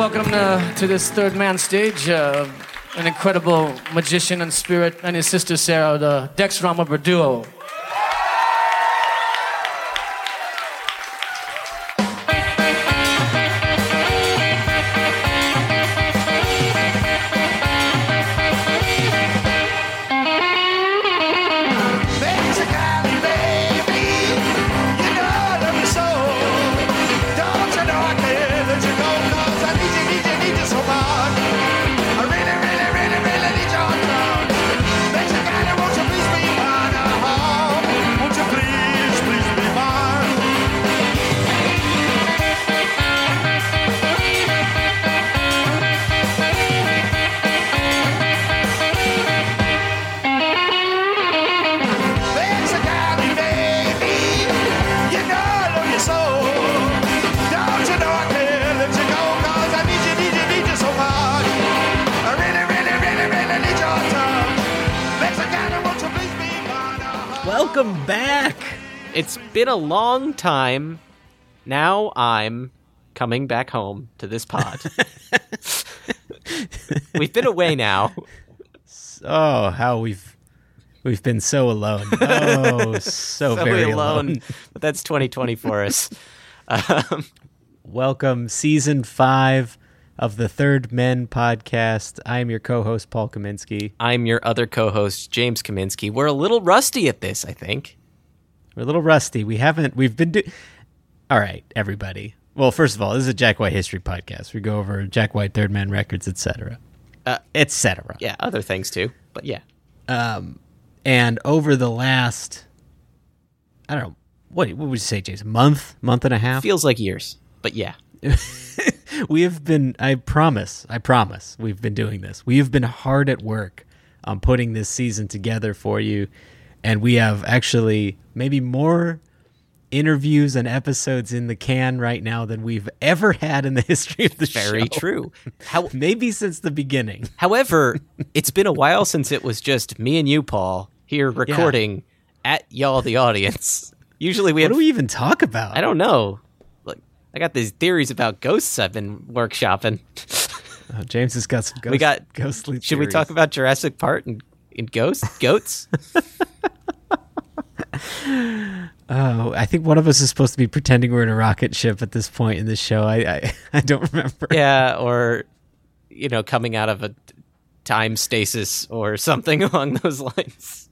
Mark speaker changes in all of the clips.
Speaker 1: Welcome uh, to this third man stage uh, an incredible magician and spirit and his sister Sarah, the Dex Rama duo.
Speaker 2: Been a long time. Now I'm coming back home to this pod. We've been away now.
Speaker 3: Oh, how we've we've been so alone. Oh, so,
Speaker 2: So
Speaker 3: very
Speaker 2: alone,
Speaker 3: alone.
Speaker 2: but that's 2020 for us. Um,
Speaker 3: Welcome, season five of the Third Men podcast. I am your co-host Paul Kaminsky.
Speaker 2: I'm your other co-host, James Kaminsky. We're a little rusty at this, I think.
Speaker 3: We're a little rusty. We haven't. We've been do. All right, everybody. Well, first of all, this is a Jack White history podcast. We go over Jack White Third Man records, etc.,
Speaker 2: Uh,
Speaker 3: etc.
Speaker 2: Yeah, other things too, but yeah.
Speaker 3: And over the last, I don't know, what, what would you say, James? Month, month and a half.
Speaker 2: Feels like years, but yeah.
Speaker 3: we have been i promise i promise we've been doing this we have been hard at work on putting this season together for you and we have actually maybe more interviews and episodes in the can right now than we've ever had in the history of the show
Speaker 2: Very true. How,
Speaker 3: maybe since the beginning
Speaker 2: however, it's been a while since it was just me and you, Paul, here recording at y'all, the audience. Usually we
Speaker 3: what
Speaker 2: have
Speaker 3: do we even talk about
Speaker 2: I don't know. Like, I got these theories about ghosts I've been workshopping.
Speaker 3: Oh, james has got some ghost,
Speaker 2: we got
Speaker 3: ghostly
Speaker 2: Should we talk about Jurassic Park and, and ghosts? Goats?
Speaker 3: oh i think one of us is supposed to be pretending we're in a rocket ship at this point in the show i i, I don't remember
Speaker 2: yeah, or you know, coming out of a time stasis or something along those lines.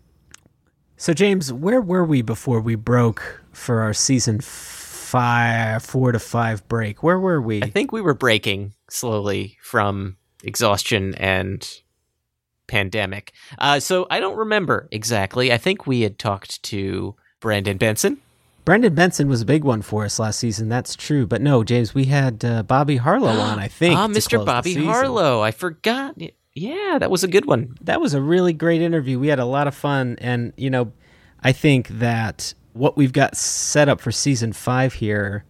Speaker 3: So, James, where were we before we broke for our season five, four to five break? Where were we?
Speaker 2: I think we were breaking slowly from exhaustion and pandemic. Uh, so I don't remember exactly. I think we had talked to Brendan Benson.
Speaker 3: Brendan Benson was a big one for us last season. That's true. But no, James, we had uh, Bobby Harlow on, I think.
Speaker 2: Ah, Mr. Bobby. Harlow. I forgot. Yeah, that was a good one.
Speaker 3: That was a really great interview. We had a lot of fun. And, you know, I think that what we've got set up for season five here.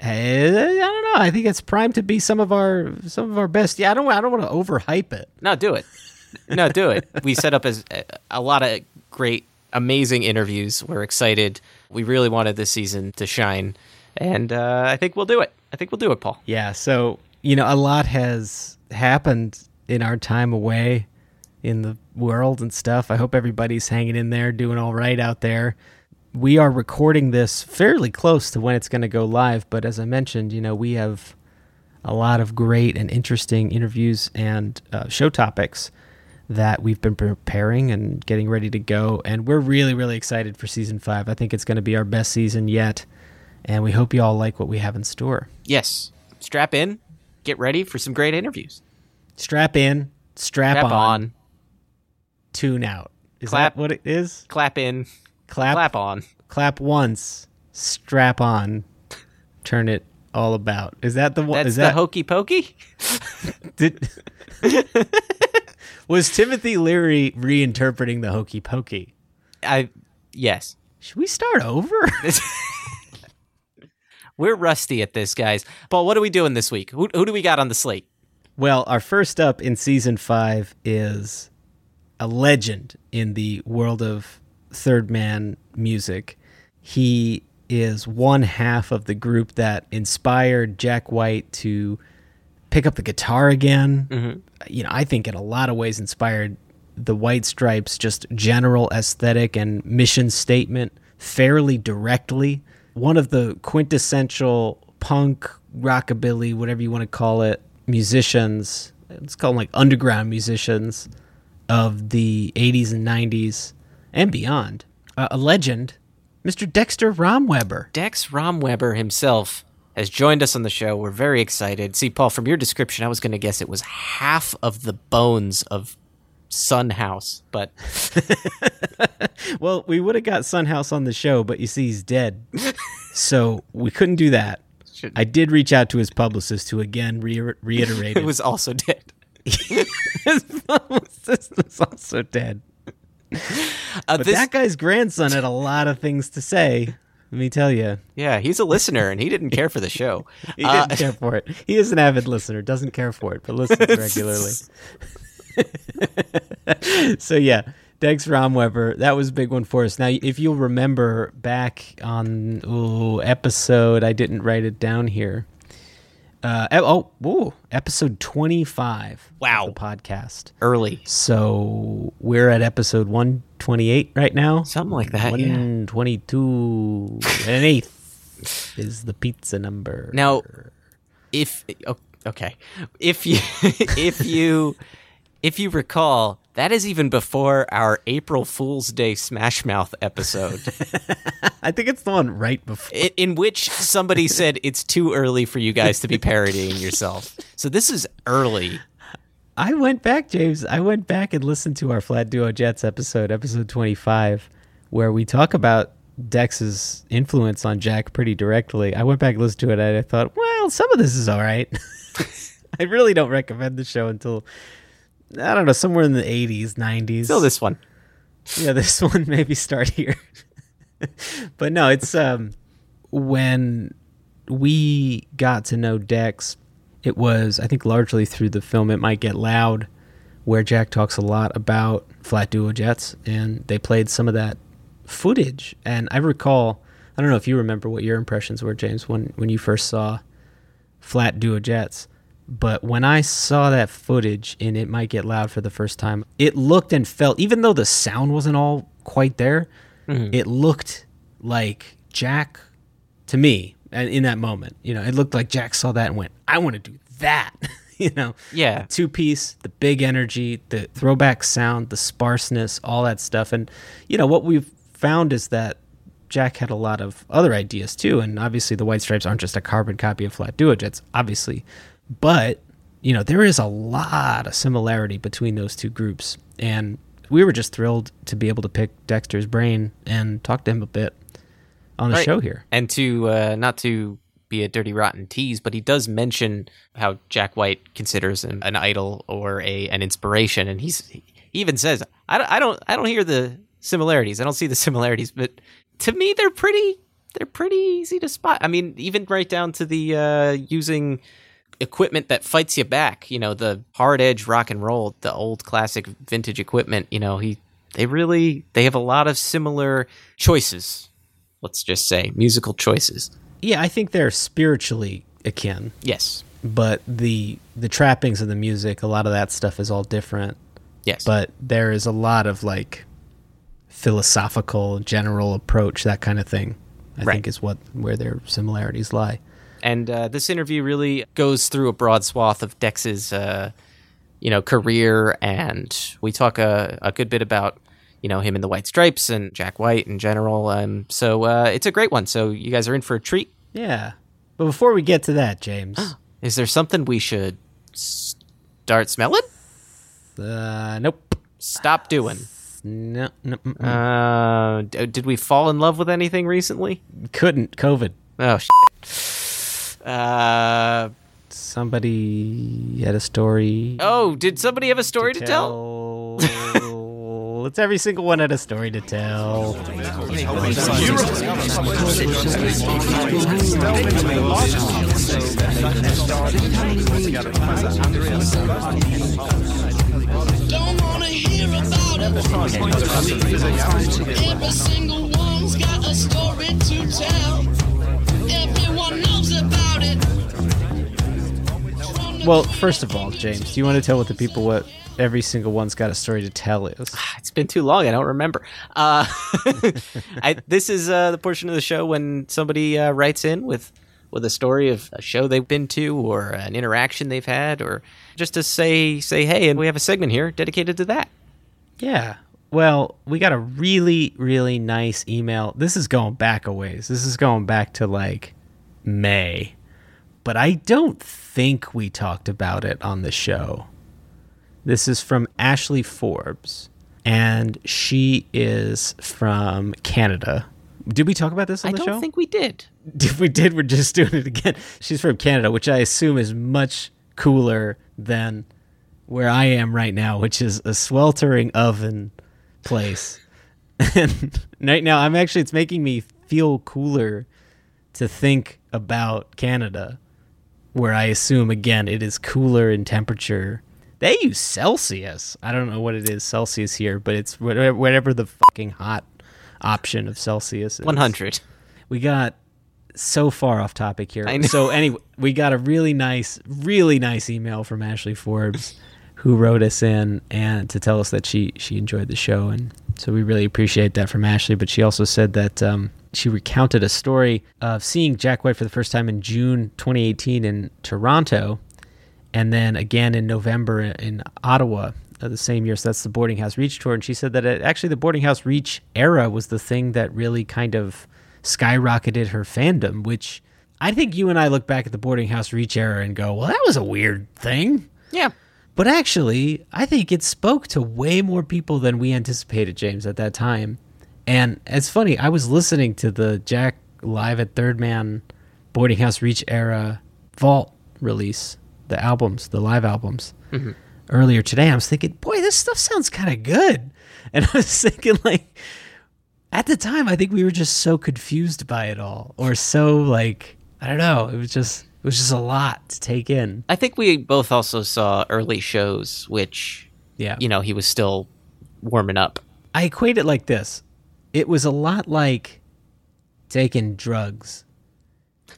Speaker 3: eh, I don't know. I think it's primed to be some of our some of our best. Yeah, I don't. I don't want to overhype it.
Speaker 2: No, do it. No, do it. We set up as a, a lot of great, amazing interviews. We're excited. We really wanted this season to shine, and uh, I think we'll do it. I think we'll do it, Paul.
Speaker 3: Yeah, so you know, a lot has happened in our time away in the world and stuff. I hope everybody's hanging in there, doing all right out there. We are recording this fairly close to when it's going to go live, but as I mentioned, you know, we have a lot of great and interesting interviews and uh, show topics that we've been preparing and getting ready to go. And we're really, really excited for season five. I think it's going to be our best season yet. And we hope you all like what we have in store.
Speaker 2: Yes, strap in, get ready for some great interviews.
Speaker 3: Strap in, strap,
Speaker 2: Strap
Speaker 3: on,
Speaker 2: on,
Speaker 3: tune out. Is
Speaker 2: Clap.
Speaker 3: that what it is?
Speaker 2: clap in,
Speaker 3: Clap,
Speaker 2: clap on.
Speaker 3: clap once, strap on, turn it all about. Is that the one?
Speaker 2: That's
Speaker 3: is
Speaker 2: the
Speaker 3: that
Speaker 2: hokey pokey.
Speaker 3: did, was Timothy Leary reinterpreting the hokey pokey?
Speaker 2: I yes.
Speaker 3: Should we start over?
Speaker 2: We're rusty at this, guys. But what are we doing this week? Who, who do we got on the slate?
Speaker 3: Well, our first up in season five is a legend in the world of third man music. He is one half of the group that inspired Jack White to pick up the guitar again. You know, I think in a lot of ways inspired the White Stripes' just general aesthetic and mission statement fairly directly. One of the quintessential punk, rockabilly, whatever you want to call it, musicians, let's call them like underground musicians of the 80s and 90s and beyond. Uh, a legend, Mr. Dexter Romweber.
Speaker 2: Dex Romweber himself has joined us on the show. We're very excited. See, Paul, from your description, I was going to guess it was half of the bones of Son House, but
Speaker 3: Well, we would have got Son House on the show, but you see, he's dead. so we couldn't do that.
Speaker 2: Should-
Speaker 3: I did reach out to his publicist, who again re- reiterated
Speaker 2: it was also dead.
Speaker 3: his publicist was also dead.
Speaker 2: Uh,
Speaker 3: But
Speaker 2: this,
Speaker 3: that guy's grandson had a lot of things to say. Let me tell you,
Speaker 2: yeah, he's a listener, and he didn't care for the show.
Speaker 3: he
Speaker 2: Uh,
Speaker 3: didn't care for it. He is an avid listener, doesn't care for it, but listens regularly. so yeah, Dex Romweber, that was a big one for us. Now, if you'll remember back on ooh, episode, I didn't write it down here. Uh, oh, ooh, episode twenty-five. of
Speaker 2: Wow.
Speaker 3: the podcast.
Speaker 2: early,
Speaker 3: So we're at episode one twenty-eight right now.
Speaker 2: something like that. Yeah.
Speaker 3: One twenty-two and an eighth is the pizza number.
Speaker 2: Now, if okay, if you if you if you recall, that is even before our April Fool's Day Smash Mouth episode,
Speaker 3: I think it's the one right before.
Speaker 2: in, in which somebody said it's too early for you guys to be parodying yourself. So this is early.
Speaker 3: I went back, James. I went back and listened to our Flat Duo Jets episode, episode 25, where we talk about Dex's influence on Jack pretty directly. I went back and listened to it and I thought, well, some of this is all right. I really don't recommend the show until, I don't know, somewhere in the 80s, 90s.
Speaker 2: Still this one.
Speaker 3: yeah, this one maybe start here. but no, it's um when we got to know Dex, it was I think largely through the film It Might Get Loud, where Jack talks a lot about flat duo jets and they played some of that footage. And I recall I don't know if you remember what your impressions were, James, when when you first saw flat duo jets. But when I saw that footage and it might get loud for the first time, it looked and felt, even though the sound wasn't all quite there, mm-hmm. it looked like Jack to me in that moment. You know, it looked like Jack saw that and went, I want to do that. you know,
Speaker 2: Yeah.
Speaker 3: two piece, the big energy, the throwback sound, the sparseness, all that stuff. And, you know, what we've found is that Jack had a lot of other ideas too. And obviously, the White Stripes aren't just a carbon copy of Flat Duo Jets, obviously. But, you know, there is a lot of similarity between those two groups. And we were just thrilled to be able to pick Dexter's brain and talk to him a bit on the
Speaker 2: Right.
Speaker 3: show here.
Speaker 2: And to uh, not to be a dirty rotten tease, but he does mention how Jack White considers him an idol or a an inspiration, and he's he even says, "I don't, I don't, I don't hear the similarities. I don't see the similarities, but to me, they're pretty, they're pretty easy to spot. I mean, even right down to the uh, using." equipment that fights you back you know the hard edge rock and roll the old classic vintage equipment you know he they really they have a lot of similar choices let's just say musical choices.
Speaker 3: Yeah, I think they're spiritually akin.
Speaker 2: yes.
Speaker 3: But the the trappings of the music a lot of that stuff is all different.
Speaker 2: Yes.
Speaker 3: But there is a lot of like philosophical general approach that kind of thing i
Speaker 2: Right.
Speaker 3: think is what where their similarities lie.
Speaker 2: And uh, this interview really goes through a broad swath of dex's uh, you know career and we talk a, a good bit about you know him in the white stripes and jack white in general um, so uh, it's a great one so you guys are in for a treat
Speaker 3: yeah but before we get to that james
Speaker 2: is there something we should Start smelling?
Speaker 3: Uh, nope.
Speaker 2: Stop doing.
Speaker 3: No, no.
Speaker 2: Uh, d- did we fall in love with anything recently?
Speaker 3: couldn't. COVID.
Speaker 2: Oh, shit. Uh,
Speaker 3: Somebody had a story.
Speaker 2: oh, did somebody have a story to tell?
Speaker 3: tell. it's every single one had a story to tell.
Speaker 4: Don't wanna hear about it. Every single one's got a story to tell.
Speaker 3: Well, first of all, James, do you want to tell what the people what every single one's got a story to tell is?
Speaker 2: It's been too long. I don't remember. Uh, I, this is uh, the portion of the show when somebody uh, writes in with with a story of a show they've been to or an interaction they've had, or just to say say hey, and we have a segment here dedicated to that.
Speaker 3: Yeah. Well, we got a really, really nice email. This is going back a ways. This is going back to like May. But I don't think we talked about it on the show. This is from Ashley Forbes, and she is from Canada. Did we talk about this on
Speaker 2: I
Speaker 3: the show?
Speaker 2: I don't think we did.
Speaker 3: if we did, we're just doing it again. She's from Canada, which I assume is much cooler than where I am right now, which is a sweltering oven place. And right now, I'm actually, it's making me feel cooler to think about Canada, where I assume, again, it is cooler in temperature. They use Celsius. I don't know what it is Celsius here, but it's whatever, the fucking hot option of Celsius is.
Speaker 2: One hundred.
Speaker 3: We got so far off topic here.
Speaker 2: I know.
Speaker 3: So anyway, we got a really nice, really nice email from Ashley Forbes, who wrote us in and to tell us that she she enjoyed the show, and so we really appreciate that from Ashley. But she also said that um, she recounted a story of seeing Jack White for the first time in June 2018 in Toronto, and then again in November in Ottawa uh, the same year. So that's the Boarding House Reach tour. And she said that it, actually the Boarding House Reach era was the thing that really kind of skyrocketed her fandom, which I think you and I look back at the Boarding House Reach era and go, well, that was a weird thing.
Speaker 2: Yeah.
Speaker 3: But actually, I think it spoke to way more people than we anticipated, James, at that time. And it's funny, I was listening to the Jack Live at Third Man Boarding House Reach era Vault release, the albums, the live albums, mm-hmm. earlier today. I was thinking, boy, this stuff sounds kind of good. And I was thinking, like, at the time, I think we were just so confused by it all, or so, like, I don't know. It was just, it was just a lot to take in.
Speaker 2: I think we both also saw early shows, which
Speaker 3: Yeah.
Speaker 2: you know he was still warming up.
Speaker 3: I equate it like this. It was a lot like taking drugs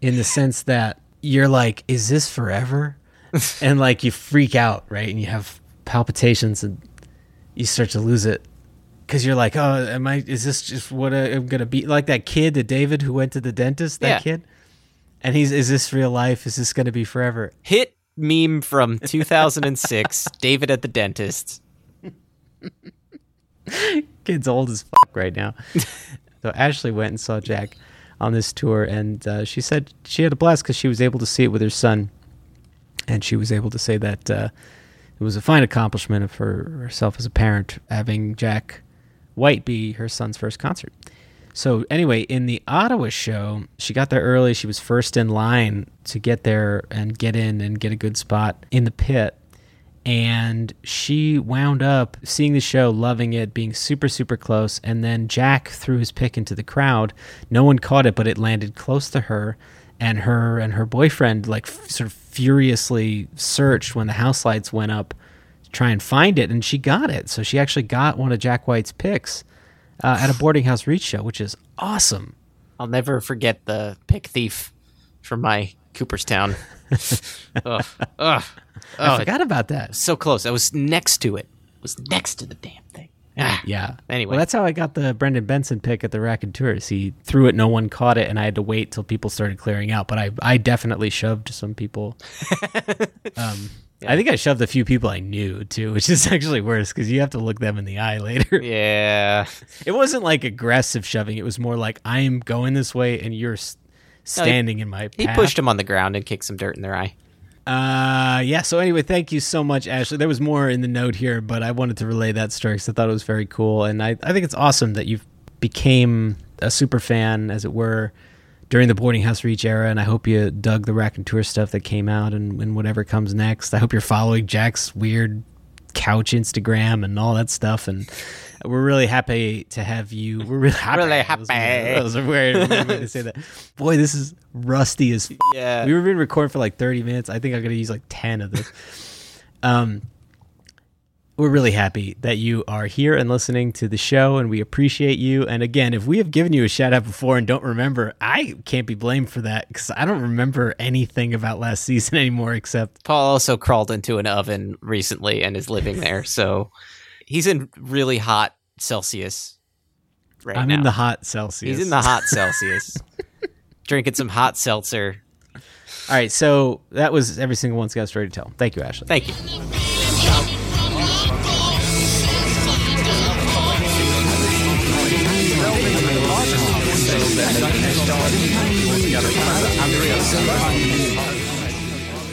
Speaker 3: in the sense that you're like, is this forever? and like you freak out, right? And you have palpitations and you start to lose it because you're like, oh, am I, is this just what I'm going to be? Like that kid, the David who went to the dentist, that
Speaker 2: Yeah.
Speaker 3: kid. And he's, is this real life? Is this going to be forever?
Speaker 2: Hit meme from 2006. David at the dentist.
Speaker 3: kid's old as fuck right now. so Ashley went and saw Jack on this tour, and uh, she said she had a blast because she was able to see it with her son, and she was able to say that uh, it was a fine accomplishment of her herself as a parent having Jack White be her son's first concert. So anyway, in the Ottawa show, she got there early. She was first in line to get there and get in and get a good spot in the pit and she wound up seeing the show, loving it, being super, super close. And then Jack threw his pick into the crowd. No one caught it, but it landed close to her. And her and her boyfriend, like, f- sort of furiously searched when the house lights went up to try and find it. And she got it. So she actually got one of Jack White's picks uh, at a boarding house reach show, which is awesome.
Speaker 2: I'll never forget the pick thief from my Cooperstown. ugh, ugh.
Speaker 3: I
Speaker 2: Oh,
Speaker 3: forgot about that.
Speaker 2: so close. I was next to it. Was next to the damn thing. Ah.
Speaker 3: Yeah.
Speaker 2: Anyway.
Speaker 3: well, that's how I got the Brendan Benson pick at the Raconteurs. He threw it, no one caught it, and I had to wait till people started clearing out. But I, I definitely shoved some people. um, I think I shoved a few people I knew too, which is actually worse because you have to look them in the eye later.
Speaker 2: Yeah.
Speaker 3: It wasn't like aggressive shoving; it was more like I'm going this way, and you're standing in my. Path.
Speaker 2: He pushed him on the ground and kicked some dirt in their eye.
Speaker 3: Uh, yeah. So anyway, thank you so much, Ashley. There was more in the note here, but I wanted to relay that story because I thought it was very cool, and I, I think it's awesome that you became a super fan, as it were, during the boarding house reach era. And I hope you dug the Raconteurs stuff that came out, and, and whatever comes next. I hope you're following Jack's weird couch Instagram and all that stuff, and. We're really happy to have you. We're really happy.
Speaker 2: Really
Speaker 3: That was-
Speaker 2: happy.
Speaker 3: That was weird weird way to say that. Boy, this is rusty as
Speaker 2: Yeah.
Speaker 3: we were been recording for like 30 minutes. I think I'm going to use like 10 of this. um, we're really happy that you are here and listening to the show, and we appreciate you. And again, if we have given you a shout out before and don't remember, I can't be blamed for that because I don't remember anything about last season anymore except
Speaker 2: Paul also crawled into an oven recently and is living there, so he's in really hot Celsius right
Speaker 3: I'm
Speaker 2: now.
Speaker 3: in the hot Celsius.
Speaker 2: He's in the hot Celsius, drinking some hot seltzer.
Speaker 3: All right, so that was every single one's got a story to tell. Thank you, Ashley.
Speaker 2: Thank you.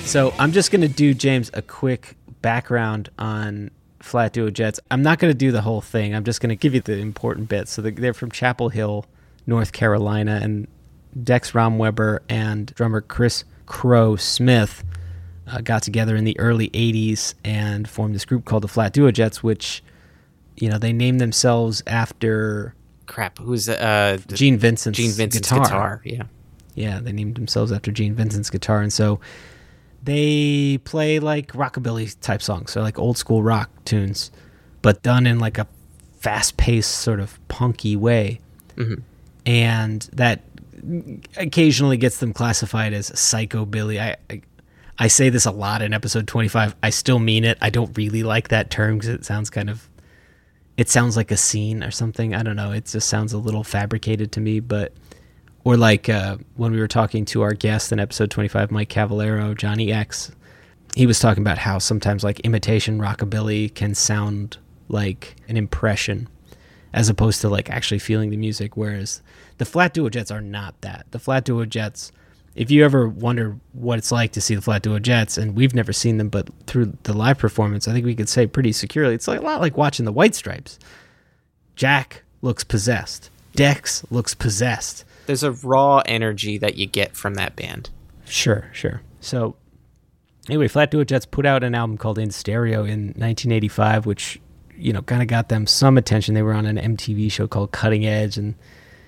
Speaker 3: So I'm just going to do, James, a quick background on Flat Duo Jets. I'm not going to do the whole thing. I'm just going to give you the important bits. So they're- from Chapel Hill, North Carolina, and Dex Romweber and drummer Chris Crow Smith uh, got together in the early 80s and formed this group called the Flat Duo Jets, which, you know, they named themselves after
Speaker 2: Crap, who's uh
Speaker 3: Gene Vincent's,
Speaker 2: Gene Vincent's
Speaker 3: guitar.
Speaker 2: guitar? Yeah.
Speaker 3: Yeah, they named themselves after Gene Vincent's guitar, and so they play like rockabilly type songs, so like old school rock tunes, but done in like a fast paced sort of punky way, and that occasionally gets them classified as psychobilly. I, I I say this a lot in episode twenty five. I still mean it. I don't really like that term because it sounds kind of it sounds like a scene or something. I don't know. It just sounds a little fabricated to me, but or like uh, when we were talking to our guest in episode 25, Mike Cavallero, Johnny X, he was talking about how sometimes like imitation rockabilly can sound like an impression as opposed to like actually feeling the music. Whereas the Flat Duo Jets are not that. The Flat Duo Jets, if you ever wonder what it's like to see the Flat Duo Jets, and we've never seen them, but through the live performance, I think we could say pretty securely, it's like a lot like watching the White Stripes. Jack looks possessed. Dex looks possessed.
Speaker 2: There's a raw energy that you get from that band.
Speaker 3: Sure, sure. So, anyway, Flat Duo Jets put out an album called In Stereo in 1985, which, you know, kind of got them some attention. They were on an MTV show called Cutting Edge, and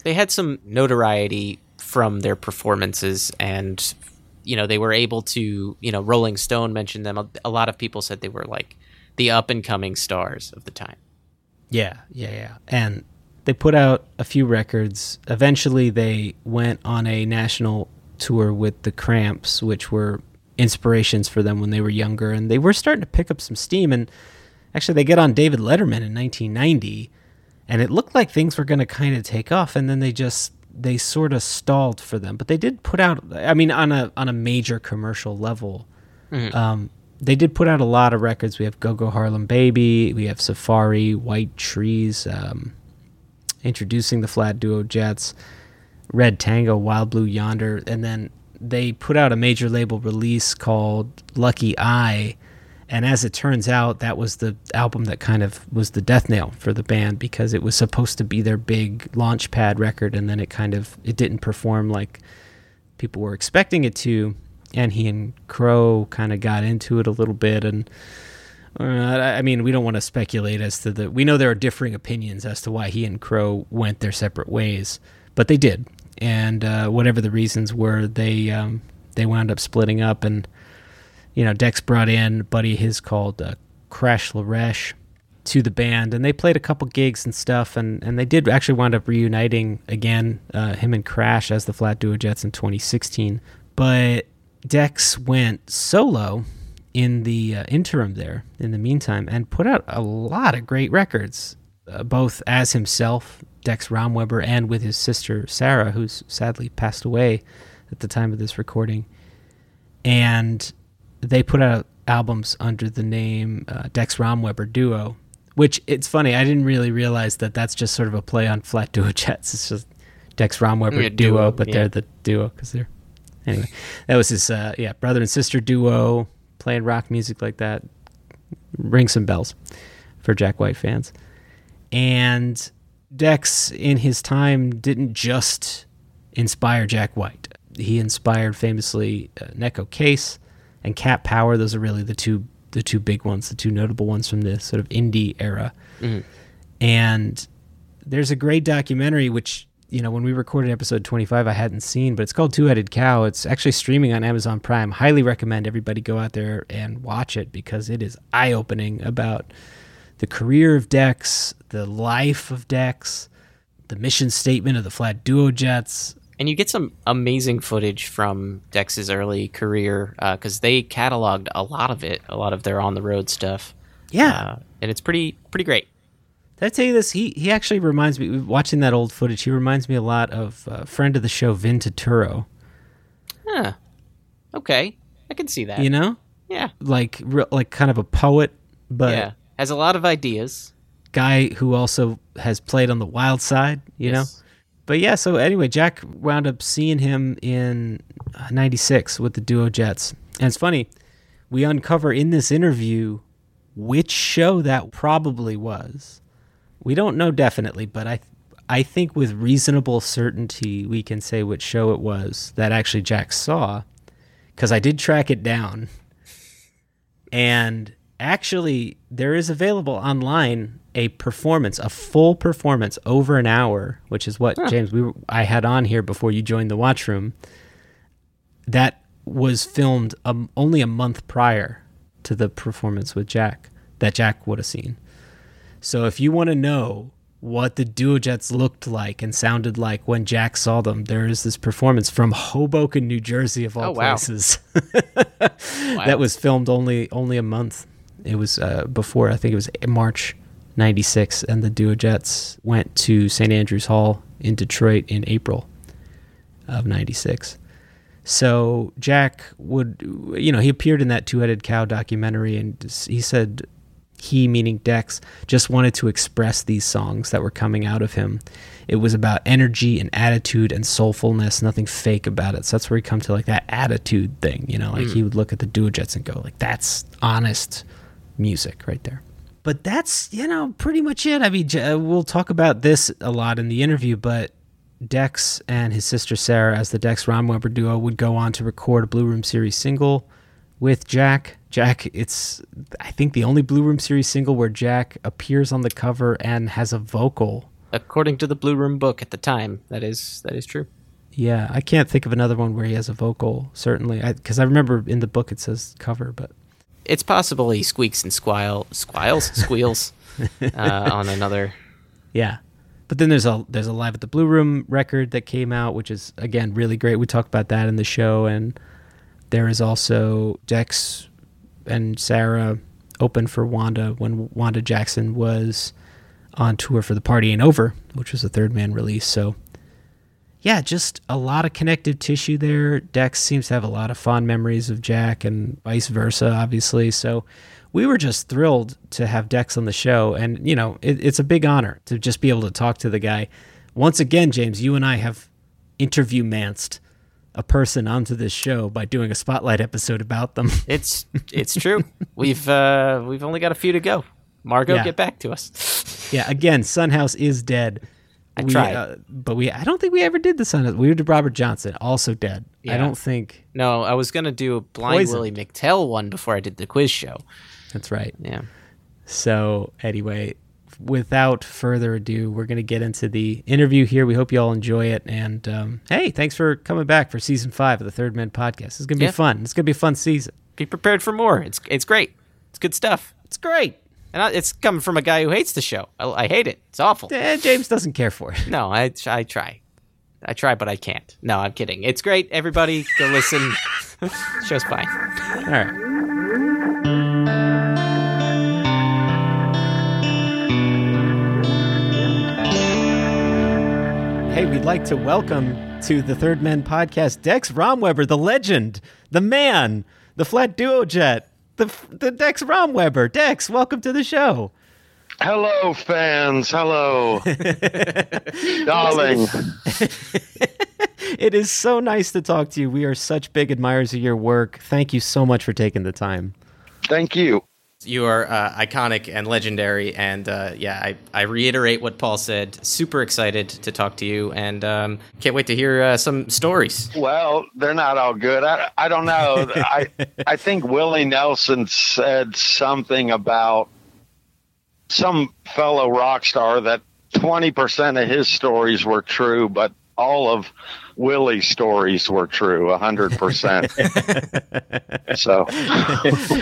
Speaker 2: They had some notoriety from their performances and you know, they were able to, you know, Rolling Stone mentioned them. A, a lot of people said they were like the up and coming stars of the time.
Speaker 3: yeah, yeah, yeah. And they put out a few records. Eventually, they went on a national tour with the Cramps, which were inspirations for them when they were younger, and they were starting to pick up some steam. And actually, they get on David Letterman in 1990, and it looked like things were going to kind of take off, and then they just they sort of stalled for them. But they did put out, I mean, on a on a major commercial level. Um, they did put out a lot of records. We have Go Go Harlem Baby, we have Safari, White Trees, um, introducing the Flat Duo Jets, Red Tango, Wild Blue Yonder, and then they put out a major label release called Lucky Eye. And as it turns out, that was the album that kind of was the death nail for the band because it was supposed to be their big launch pad record, and then it kind of it didn't perform like people were expecting it to. And he and Crow kind of got into it a little bit, and uh, I mean, we don't want to speculate as to the. We know there are differing opinions as to why he and Crow went their separate ways, but they did, and uh, whatever the reasons were, they um, they wound up splitting up, and you know, Dex brought in buddy his called uh, Crash Laresh to the band, and they played a couple gigs and stuff, and and they did actually wind up reuniting again, uh, him and Crash as the Flat Duo Jets in 2016, but Dex went solo in the uh, interim there in the meantime and put out a lot of great records uh, both as himself dex romweber and with his sister sarah who's sadly passed away at the time of this recording. And they put out albums under the name uh, dex romweber duo which it's funny i didn't really realize that that's just sort of a play on flat duo jets it's just dex romweber
Speaker 2: Yeah,
Speaker 3: duo,
Speaker 2: duo,
Speaker 3: but
Speaker 2: yeah.
Speaker 3: they're the duo because they're Anyway, that was his uh, yeah brother and sister duo playing rock music like that. Ring some bells for Jack White fans. And Dex, in his time, didn't just inspire Jack White. He inspired famously uh, Neko Case and Cat Power. Those are really the two the two big ones, the two notable ones from the sort of indie era. Mm-hmm. And there's a great documentary which you know when we recorded episode 25 i hadn't seen but it's called two-headed cow it's actually streaming on amazon prime highly recommend everybody go out there and watch it because it is eye-opening about the career of dex the life of dex the mission statement of the flat duo jets
Speaker 2: And you get some amazing footage from Dex's early career because they cataloged a lot of it, a lot of their on the road stuff,
Speaker 3: yeah
Speaker 2: uh, and it's pretty pretty great.
Speaker 3: Did I tell you this? He he actually reminds me. Watching that old footage, he reminds me a lot of a friend of the show, Vin Turturro.
Speaker 2: Huh. Okay, I can see that.
Speaker 3: You know,
Speaker 2: yeah,
Speaker 3: like re- like kind of a poet, but
Speaker 2: yeah, has a lot of ideas.
Speaker 3: guy who also has played on the wild side. You know,
Speaker 2: Yes.
Speaker 3: But yeah. So anyway, Jack wound up seeing him in uh, '96 with the Duo Jets, and it's funny. We uncover in this interview which show that probably was. We don't know definitely, but I I think with reasonable certainty we can say which show it was that actually Jack saw cuz I did track it down. And actually there is available online a performance, a full performance over an hour, which is what James we were, I had on here before you joined the watch room. That was filmed um, only a month prior to the performance with Jack that Jack would have seen. So if you want to know what the Duojets looked like and sounded like when Jack saw them, there is this performance from Hoboken, New Jersey, of all
Speaker 2: Oh, wow.
Speaker 3: places. That was filmed only only a month. It was uh, before I think it was March '96, and the Duojets went to St. Andrews Hall in Detroit in April of '96. So Jack would, you know, he appeared in that two-headed cow documentary, and he said he, meaning Dex, just wanted to express these songs that were coming out of him. It was about energy and attitude and soulfulness, nothing fake about it. So that's where he come to like that attitude thing, you know, like mm. he would look at the Duojets and go like, "That's honest music right there." But that's you know pretty much it. I mean, uh, we'll talk about this a lot in the interview, but Dex and his sister Sarah, as the Dex Romweber duo, would go on to record a Blue Room Series single with Jack. Jack, it's I think the only Blue Room Series single where Jack appears on the cover and has a vocal.
Speaker 2: According to the Blue Room book at the time, that is that is true.
Speaker 3: Yeah, I can't think of another one where he has a vocal. Certainly, because I, remember in the book it says cover, but
Speaker 2: It's possible he squeaks and squile, squiles, squeals uh, on another.
Speaker 3: Yeah. But then there's a there's a live at the Blue Room record that came out, which is again really great. We talked about that in the show, and there is also Dex and Sarah open for Wanda when Wanda Jackson was on tour for the Party Ain't Over, which was a third man release. So yeah, just a lot of connective tissue there. Dex seems to have a lot of fond memories of Jack and vice versa, obviously. So we were just thrilled to have Dex on the show. And, you know, it, it's a big honor to just be able to talk to the guy. Once again, James, you and I have interview manced a person onto this show by doing a spotlight episode about them.
Speaker 2: It's it's true. we've uh, we've only got a few to go. Margot,
Speaker 3: Yeah.
Speaker 2: get back to us.
Speaker 3: yeah, again, Son House is dead.
Speaker 2: I
Speaker 3: we,
Speaker 2: tried.
Speaker 3: uh, but we I don't think we ever did the Son House. We did Robert Johnson, also dead. I don't think
Speaker 2: No, I was gonna do a blind
Speaker 3: Poisoned.
Speaker 2: Willie McTell one before I did the quiz show.
Speaker 3: that's right.
Speaker 2: Yeah.
Speaker 3: So, anyway, without further ado, we're going to get into the interview here. We hope you all enjoy it. And um, hey, thanks for coming back for season five of the Third Man podcast. It's going to be
Speaker 2: Yeah.
Speaker 3: fun. It's going to be a fun season.
Speaker 2: Be prepared for more. It's it's great. It's good stuff.
Speaker 3: It's great.
Speaker 2: And I, it's coming from a guy who hates the show. I, I hate it. It's awful.
Speaker 3: Eh, James doesn't care for it.
Speaker 2: No, I I try. I try, but I can't. No, I'm kidding. It's great. Everybody go listen. Show's fine.
Speaker 3: All right. Hey, we'd like to welcome to the Third Men podcast Dex Romweber, the legend, the man, the flat duo jet, the the Dex Romweber. Dex, welcome to the show.
Speaker 5: Hello, fans. Hello. Darling.
Speaker 3: it is so nice to talk to you. We are such big admirers of your work. Thank you so much for taking the time.
Speaker 5: Thank you.
Speaker 2: You are uh, iconic and legendary, and uh, yeah, I, I reiterate what Paul said. Super excited to talk to you, and um, can't wait to hear uh, some stories.
Speaker 5: Well, they're not all good. I, I don't know. I I think Willie Nelson said something about some fellow rock star that 20% of his stories were true, but all of Willie's stories were true, 100%. so,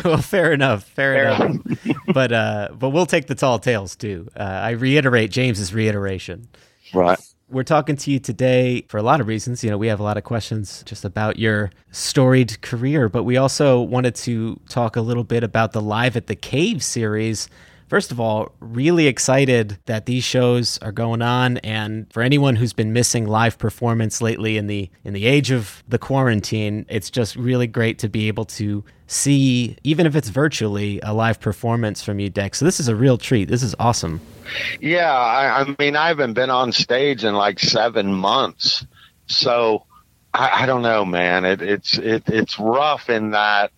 Speaker 3: well, fair enough. Fair enough. but uh, but we'll take the tall tales too. Uh, I reiterate James's reiteration.
Speaker 5: right.
Speaker 3: We're talking to you today for a lot of reasons. You know, we have a lot of questions just about your storied career, but we also wanted to talk a little bit about the Live at the Cave series. First of all, really excited that these shows are going on and for anyone who's been missing live performance lately in the in the age of the quarantine, it's just really great to be able to see even if it's virtually a live performance from you, Dex. So this is a real treat. This is awesome.
Speaker 5: Yeah, I, I mean, I haven't been on stage in like seven months, so I, I don't know, man. It, it's it, it's rough in that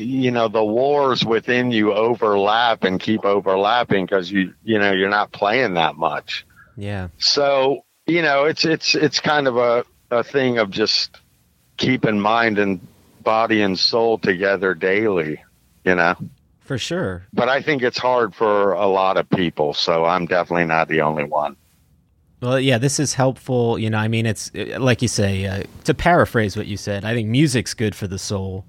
Speaker 5: you know the wars within you overlap and keep overlapping because you you know you're not playing that much.
Speaker 3: Yeah.
Speaker 5: So you know, it's it's it's kind of a a thing of just keeping mind and body and soul together daily. You know.
Speaker 3: For sure.
Speaker 5: But I think it's hard for a lot of people, so I'm definitely not the only one.
Speaker 3: Well, yeah, this is helpful. You know, I mean, it's like you say, uh, to paraphrase what you said, I think music's good for the soul.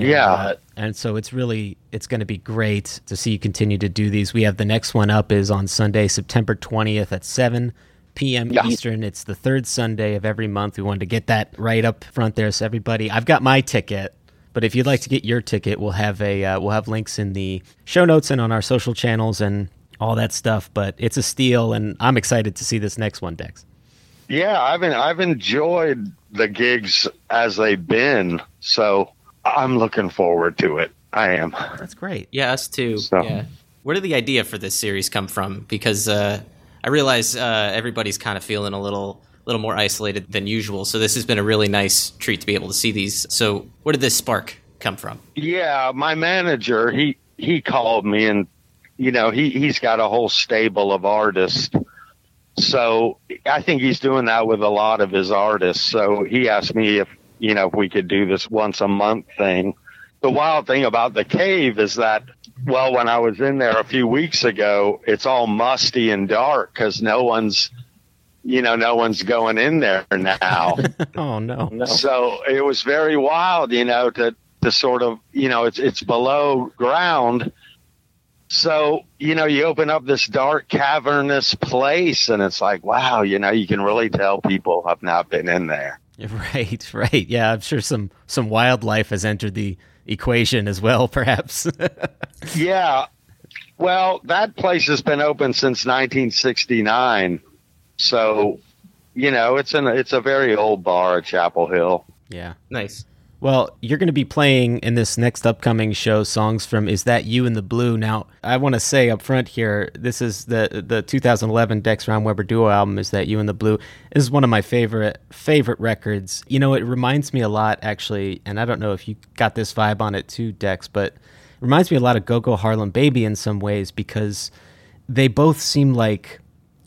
Speaker 3: And,
Speaker 5: Yeah.
Speaker 3: uh, and so it's really, it's going to be great to see you continue to do these. We have the next one up is on Sunday, September 20th at 7 p.m.
Speaker 5: Yeah.
Speaker 3: Eastern. It's the third Sunday of every month. We wanted to get that right up front there. So everybody, I've got my ticket. But if you'd like to get your ticket, we'll have a uh, we'll have links in the show notes and on our social channels and all that stuff. But it's a steal, and I'm excited to see this next one, Dex.
Speaker 5: Yeah, I've been, I've enjoyed the gigs as they've been, so I'm looking forward to it. I am.
Speaker 3: That's great.
Speaker 2: Yeah, us too.
Speaker 5: So-
Speaker 2: Yeah. Where did the idea for this series come from? Because uh, I realize uh, everybody's kind of feeling a little little more isolated than usual. So this has been a really nice treat to be able to see these. So where did this spark come from?
Speaker 5: Yeah, my manager, he he called me and you know, he he's got a whole stable of artists. So I think he's doing that with a lot of his artists. So he asked me if, you know, if we could do this once a month thing. The wild thing about the cave is that well, when I was in there a few weeks ago, it's all musty and dark cuz no one's you know, no one's going in there now.
Speaker 3: Oh no. no.
Speaker 5: So it was very wild, you know, to to sort of, you know, it's it's below ground. So, you know, you open up this dark cavernous place and it's like, wow, you know, you can really tell people have not been in there.
Speaker 3: Right, right. Yeah, I'm sure some some wildlife has entered the equation as well, perhaps.
Speaker 5: Yeah. Well, that place has been open since 1969. So, you know, it's an it's a very old bar at Chapel Hill.
Speaker 3: yeah.
Speaker 2: Nice.
Speaker 3: Well, you're going to be playing in this next upcoming show songs from "Is That You in the Blue." Now, I want to say up front here, this is the the 2011 Dex Romweber duo album. "Is That You in the Blue." This is one of my favorite favorite records. You know, it reminds me a lot, actually, and I don't know if you got this vibe on it too, Dex, but it reminds me a lot of Go Go Harlem Baby in some ways because they both seem like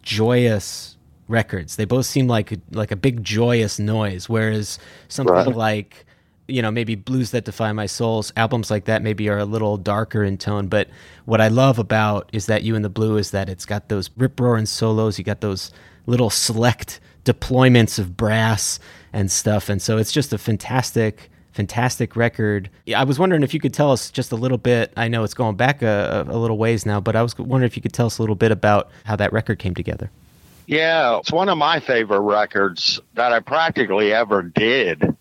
Speaker 3: joyous records. They both seem like like a big joyous noise, whereas something
Speaker 5: Right.
Speaker 3: like you know maybe blues that defy my souls albums like that maybe are a little darker in tone but what i love about is that you in the blue is that it's got those rip roaring solos. You got those little select deployments of brass and stuff. And so it's just a fantastic fantastic record. Yeah, i was wondering if you could tell us just a little bit i know it's going back a, a little ways now but i was wondering if you could tell us a little bit about how that record came together.
Speaker 5: Yeah, it's one of my favorite records that I practically ever did.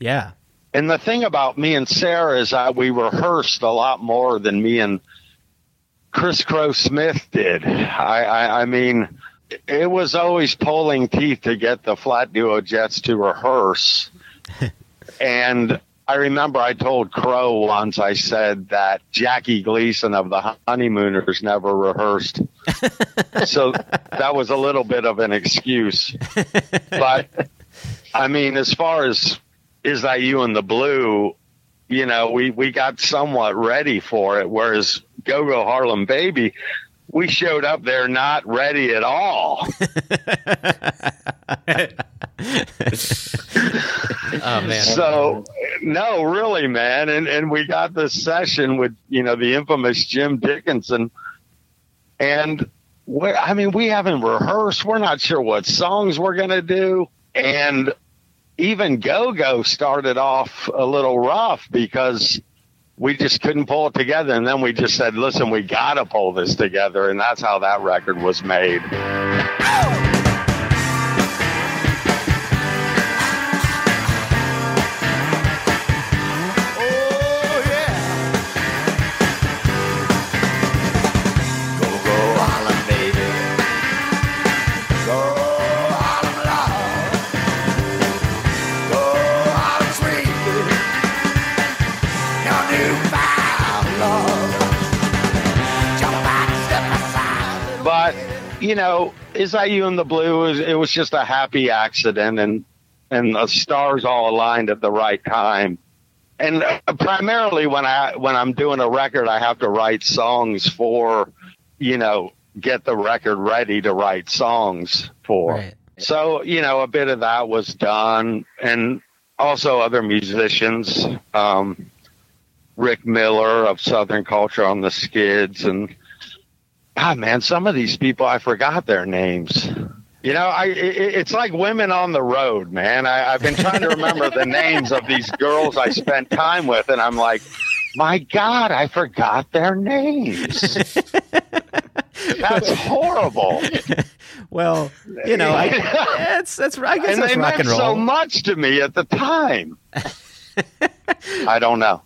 Speaker 3: yeah
Speaker 5: And the thing about me and Sarah is that we rehearsed a lot more than me and Chris Crow Smith did. I, I, I mean, it was always pulling teeth to get the flat duo jets to rehearse. and I remember I told Crow once, I said that Jackie Gleason of the Honeymooners never rehearsed. so that was a little bit of an excuse. But I mean, as far as is that you in the blue, you know, we we got somewhat ready for it. Whereas Go Go Harlem Baby, we showed up there not ready at all.
Speaker 2: Oh man.
Speaker 5: So no, really, man, and and we got this session with you know the infamous Jim Dickinson, and we I mean we haven't rehearsed. We're not sure what songs we're gonna do, and even Go Go started off a little rough because we just couldn't pull it together, and then we just said, listen, we gotta pull this together, and that's how that record was made. But you know, is that you in the blue? It was, it was just a happy accident, and and the stars all aligned at the right time. And uh, primarily, when I when I'm doing a record, I have to write songs for, you know, get the record ready to write songs for.
Speaker 3: Right.
Speaker 5: So you know, a bit of that was done, and also other musicians, um, Rick Miller of Southern Culture on the Skids, and God, man, some of these people I forgot their names. You know, I it, it's like women on the road, man. I, I've been trying to remember the names of these girls I spent time with, and I'm like, my God, I forgot their names. That's horrible.
Speaker 3: Well, you know, I, it's that's I guess
Speaker 5: and
Speaker 3: that's
Speaker 5: they
Speaker 3: rock
Speaker 5: meant
Speaker 3: and roll.
Speaker 5: so much to me at the time. I don't know.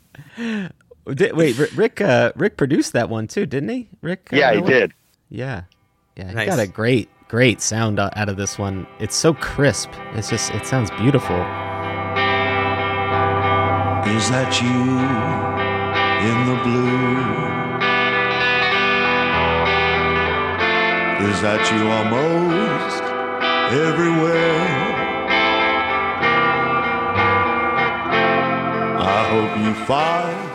Speaker 3: Di- wait, Rick uh, Rick produced that one too, didn't he? Rick? uh,
Speaker 5: Yeah, he did.
Speaker 3: Yeah, yeah. He
Speaker 2: Nice.
Speaker 3: got a great great sound out of this one. It's so crisp. It's just it sounds beautiful.
Speaker 6: Is that you in the blue? Is that you almost everywhere? I hope you find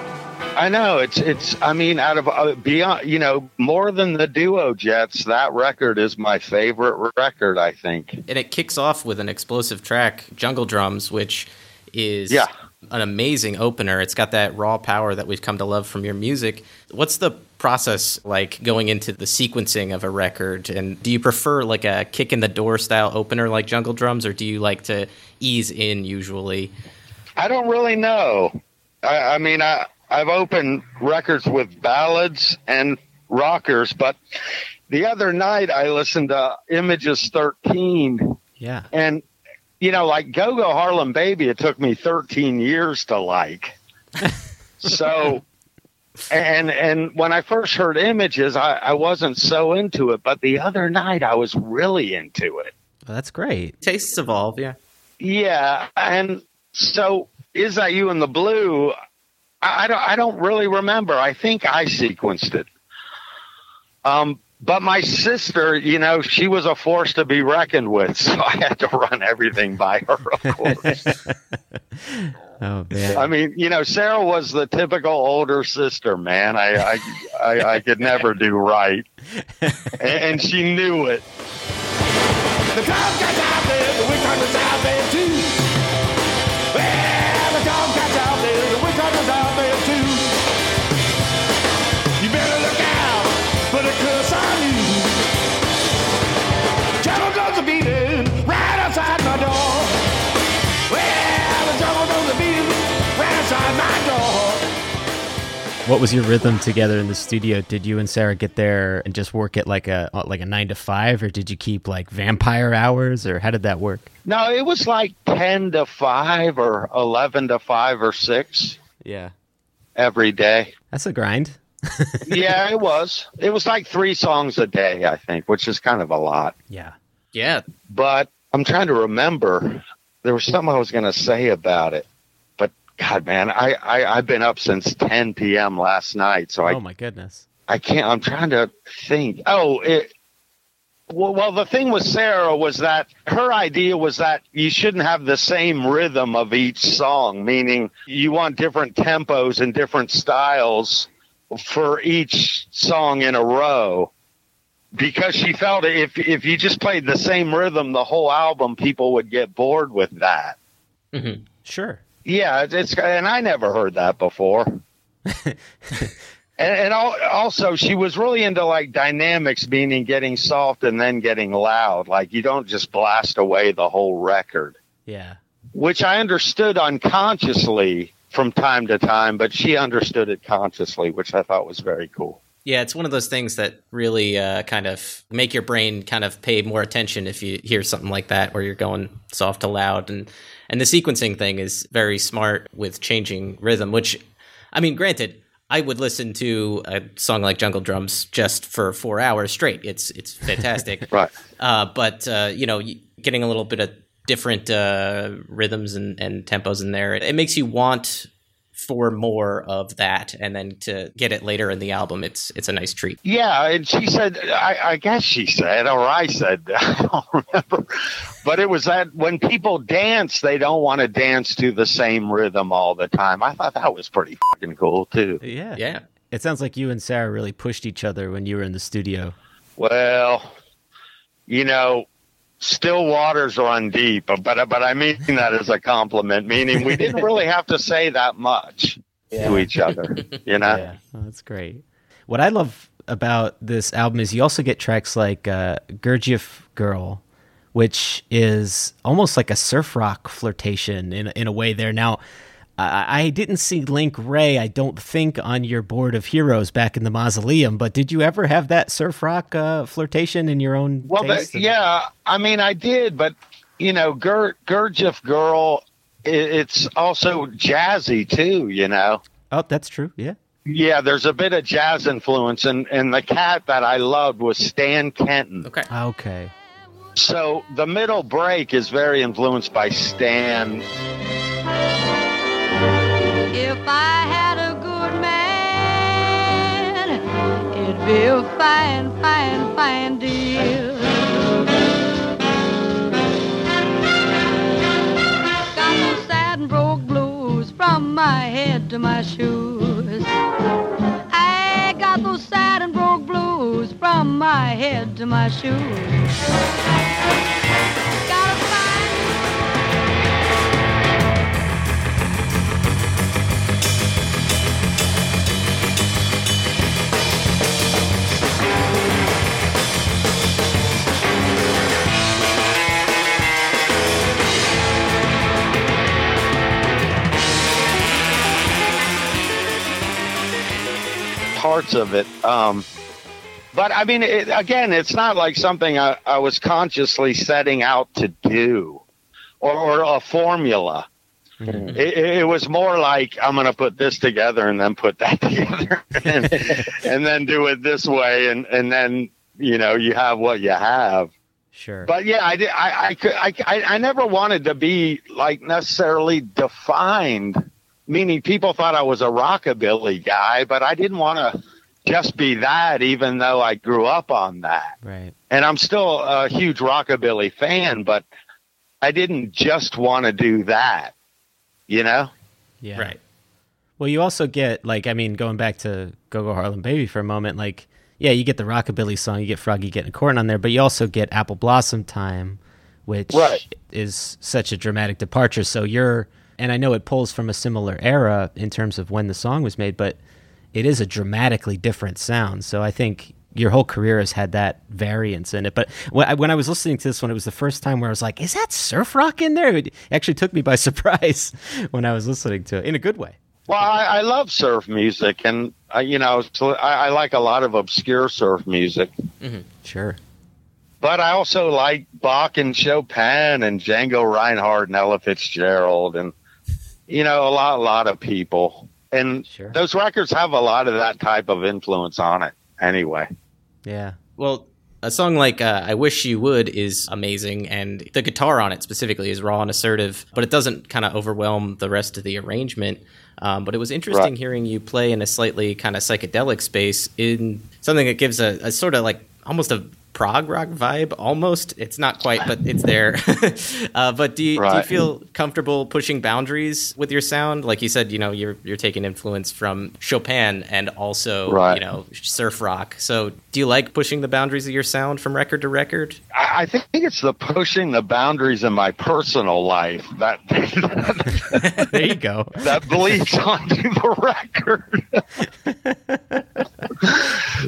Speaker 5: I know it's it's. I mean, out of uh, beyond, you know, more than the duo Jets, that record is my favorite record. I think.
Speaker 2: and it kicks off with an explosive track, Jungle Drums, which is
Speaker 5: Yeah.
Speaker 2: an amazing opener. It's got that raw power that we've come to love from your music. What's the process like going into the sequencing of a record? And do you prefer like a kick in the door style opener like Jungle Drums, or do you like to ease in usually?
Speaker 5: I don't really know. I, I mean, I I've opened records with ballads and rockers, but the other night I listened to Images 13,
Speaker 3: Yeah.
Speaker 5: and you know, like Go Go Harlem Baby, it took me 13 years to like. so, and and when I first heard Images, I, I wasn't so into it, but the other night I was really into it.
Speaker 3: Well, that's great.
Speaker 2: Tastes evolve, yeah.
Speaker 5: Yeah, and so is that you in the blue? I, I don't. I don't really remember. I think I sequenced it. Um, but my sister, you know, she was a force to be reckoned with, so I had to run everything by her. Of course.
Speaker 3: Oh man.
Speaker 5: I mean, you know, Sara was the typical older sister, man. I I I, I could never do right, and, and she knew it.
Speaker 7: The Tomcats out there, the Wickhunters out there too.
Speaker 3: What was your rhythm together in the studio? Did you and Sara get there and just work it like a uh, like a nine to five, or did you keep like vampire hours, or how did that work?
Speaker 5: No, it was like ten to five or eleven to five or six
Speaker 3: Yeah,
Speaker 5: every day.
Speaker 3: that's a grind.
Speaker 5: yeah, it was. It was like three songs a day, I think, which is kind of a lot.
Speaker 3: Yeah.
Speaker 2: Yeah.
Speaker 5: But I'm trying to remember. There was something I was going to say about it. But God, man, I, I I've been up since 10 p.m. last night, so
Speaker 3: oh
Speaker 5: I
Speaker 3: my goodness.
Speaker 5: I can't. I'm trying to think. Oh, it Well, well, the thing with Sara was that her idea was that you shouldn't have the same rhythm of each song, meaning you want different tempos and different styles for each song in a row. Because she felt if if you just played the same rhythm the whole album, people would get bored with that. Mm-hmm.
Speaker 3: Sure.
Speaker 5: Yeah, it's, and I never heard that before. and and al- also, she was really into like dynamics, meaning getting soft and then getting loud. Like you don't just blast away the whole record,
Speaker 3: Yeah.
Speaker 5: which I understood unconsciously from time to time, but she understood it consciously, which I thought was very cool.
Speaker 2: Yeah, it's one of those things that really uh, kind of make your brain kind of pay more attention if you hear something like that, where you're going soft to loud, and and the sequencing thing is very smart with changing rhythm. Which, I mean, granted, I would listen to a song like Jungle Drums just for four hours straight. It's it's fantastic,
Speaker 5: Right.
Speaker 2: uh, but uh, you know, getting a little bit of different uh, rhythms and, and tempos in there, it makes you want for more of that, and then to get it later in the album, it's it's a nice treat.
Speaker 5: Yeah, and she said, I, I guess she said, or I said, I don't remember, but it was that when people dance, they don't want to dance to the same rhythm all the time. I thought that was pretty fucking cool too.
Speaker 3: Yeah.
Speaker 2: Yeah.
Speaker 3: It sounds like you and Sara really pushed each other when you were in the studio.
Speaker 5: Well, you know, still waters run deep, but but I mean that as a compliment, meaning we didn't really have to say that much to each other. You know,
Speaker 3: Yeah, oh, that's great. What I love about this album is you also get tracks like uh, Gurdjieff Girl, which is almost like a surf rock flirtation in in a way. There now, I, I didn't see Link Wray. I don't think on your board of heroes back in the mausoleum. But did you ever have that surf rock uh, flirtation in your own?
Speaker 5: Well,
Speaker 3: taste?
Speaker 5: that, yeah, I mean, I did, but you know, Gur- Gurdjieff Girl, i it's also jazzy too. You know,
Speaker 3: Oh, that's true. Yeah.
Speaker 5: yeah, there's a bit of jazz influence, and and the cat that I loved was Stan Kenton.
Speaker 2: Okay.
Speaker 3: Okay.
Speaker 5: So the middle break is very influenced by Stan.
Speaker 8: If I had a good man, it'd be a fine, fine, fine deal. Got those sad and broke blues from my head to my shoes. I got those sad and broke blues from my head to my shoes.
Speaker 5: Parts of it. Um, but I mean, it, again, it's not like something I, I was consciously setting out to do or, or a formula. It, it, it was more like I'm going to put this together and then put that together and, and then do it this way. And, and then, you know, you have what you have.
Speaker 3: Sure.
Speaker 5: But yeah, I did. I, I, could- I, I, I never wanted to be like necessarily defined, meaning people thought I was a rockabilly guy, but I didn't want to just be that, even though I grew up on that.
Speaker 3: right.
Speaker 5: And I'm still a huge rockabilly fan, but I didn't just want to do that, you know?
Speaker 3: Yeah.
Speaker 2: Right.
Speaker 3: Well, you also get like I mean, going back to Go Go Harlem Baby for a moment, like yeah, you get the rockabilly song, you get Froggy getting corn on there, but you also get Apple Blossom Time, which
Speaker 5: Right.
Speaker 3: is such a dramatic departure. So you're, and I know it pulls from a similar era in terms of when the song was made, but it is a dramatically different sound. So I think your whole career has had that variance in it. But when I, when I was listening to this one, it was the first time where I was like, "Is that surf rock in there?" It actually took me by surprise when I was listening to it in a good way.
Speaker 5: Well, I, I love surf music, and uh, you know, so I, I like a lot of obscure surf music.
Speaker 3: Sure.
Speaker 5: But I also like Bach and Chopin and Django Reinhardt and Ella Fitzgerald and you know a lot, a lot of people. And
Speaker 3: Sure.
Speaker 5: those records have a lot of that type of influence on it. Anyway,
Speaker 3: Yeah.
Speaker 2: Well, a song like uh, "I Wish You Would" is amazing, and the guitar on it specifically is raw and assertive, but it doesn't kind of overwhelm the rest of the arrangement. Um, but it was interesting
Speaker 5: Right.
Speaker 2: hearing you play in a slightly kind of psychedelic space in something that gives a, a sort of like almost a prog rock vibe almost. It's not quite, but it's there. uh, but do you, do you feel comfortable pushing boundaries with your sound? Like you said, you know, you're you're taking influence from Chopin and also
Speaker 5: Right.
Speaker 2: you know surf rock. So do you like pushing the boundaries of your sound from record to record?
Speaker 5: I, I think it's the pushing the boundaries in my personal life that
Speaker 3: There you go.
Speaker 5: that bleeds onto the record.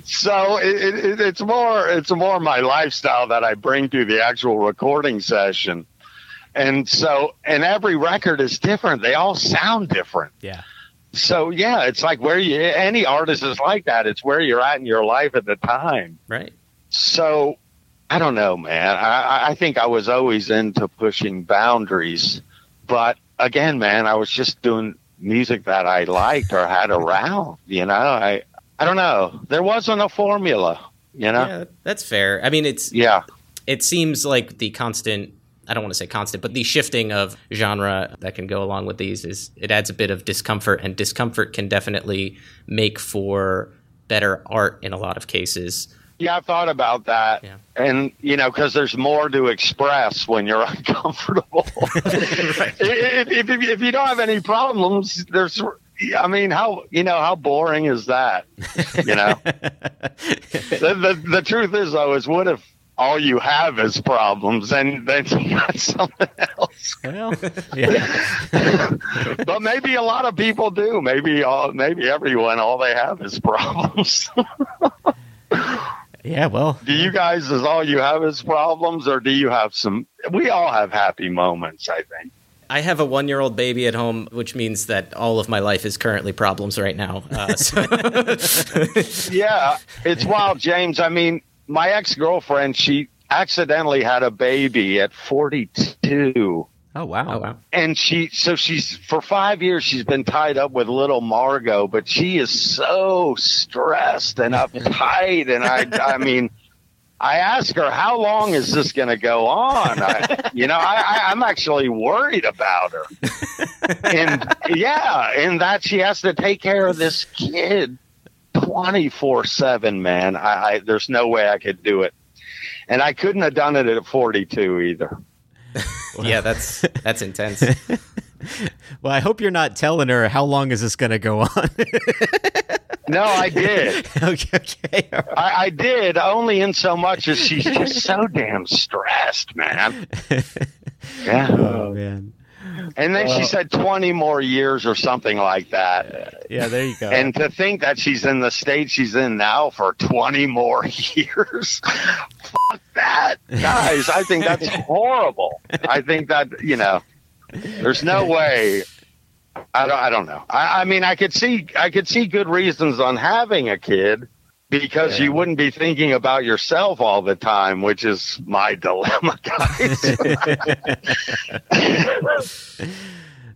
Speaker 5: So it, it, it's more it's more my lifestyle that I bring to the actual recording session. And so, and every record is different. They all sound different.
Speaker 3: Yeah.
Speaker 5: So yeah, it's like where you any artist is like that. It's where you're at in your life at the time.
Speaker 2: Right.
Speaker 5: So I don't know, man. I, I- I think I was always into pushing boundaries, but again, man, I was just doing music that I liked or had around. You know, I I don't know. There wasn't a formula. You know.
Speaker 2: Yeah, that's fair. I mean, it's
Speaker 5: Yeah.
Speaker 2: it seems like the constant I don't want to say constant, but the shifting of genre that can go along with these is it adds a bit of discomfort, and discomfort can definitely make for better art in a lot of cases.
Speaker 5: Yeah, I've thought about that.
Speaker 2: Yeah.
Speaker 5: And, you know, because there's more to express when you're uncomfortable. if, if, if, if you don't have any problems, there's, I mean, how, you know, how boring is that? You know? the, the, the truth is, though, is what if all you have is problems and then you got something else?
Speaker 3: Well, yeah.
Speaker 5: but maybe a lot of people do. Maybe all, maybe everyone, all they have is problems.
Speaker 3: Yeah, well,
Speaker 5: Do you guys, is all you have is problems, or do you have some? We all have happy moments, I think.
Speaker 2: I have a one year old baby at home, which means that all of my life is currently problems right now. Uh, so
Speaker 5: Yeah, it's wild, James. I mean, my ex girlfriend, she accidentally had a baby at 42.
Speaker 3: oh wow.
Speaker 2: oh wow.
Speaker 5: And she, so she's, for five years, she's been tied up with little Margot, but she is so stressed and uptight. And I, I mean, I asked her, how long is this going to go on? I, you know, I, I, I'm actually worried about her. and yeah, and that she has to take care of this kid 24 7, man. I, I, there's no way I could do it. And I couldn't have done it at 42 either.
Speaker 2: Yeah, that's that's intense.
Speaker 3: Well, I hope you're not telling her how long is this going to go on.
Speaker 5: No, I did.
Speaker 3: okay, okay. all right.
Speaker 5: I, I did only in so much as she's just so damn stressed, man. Yeah.
Speaker 3: Oh, oh man.
Speaker 5: And then she oh. said 20 more years or something like that.
Speaker 3: Yeah, there you go.
Speaker 5: And to think that she's in the state she's in now for 20 more years. Fuck that. Guys, I think that's horrible. I think that, you know, there's no way. I don't, I don't know. I, I mean, I could see, I could see good reasons on having a kid because you wouldn't be thinking about yourself all the time, which is my dilemma, guys.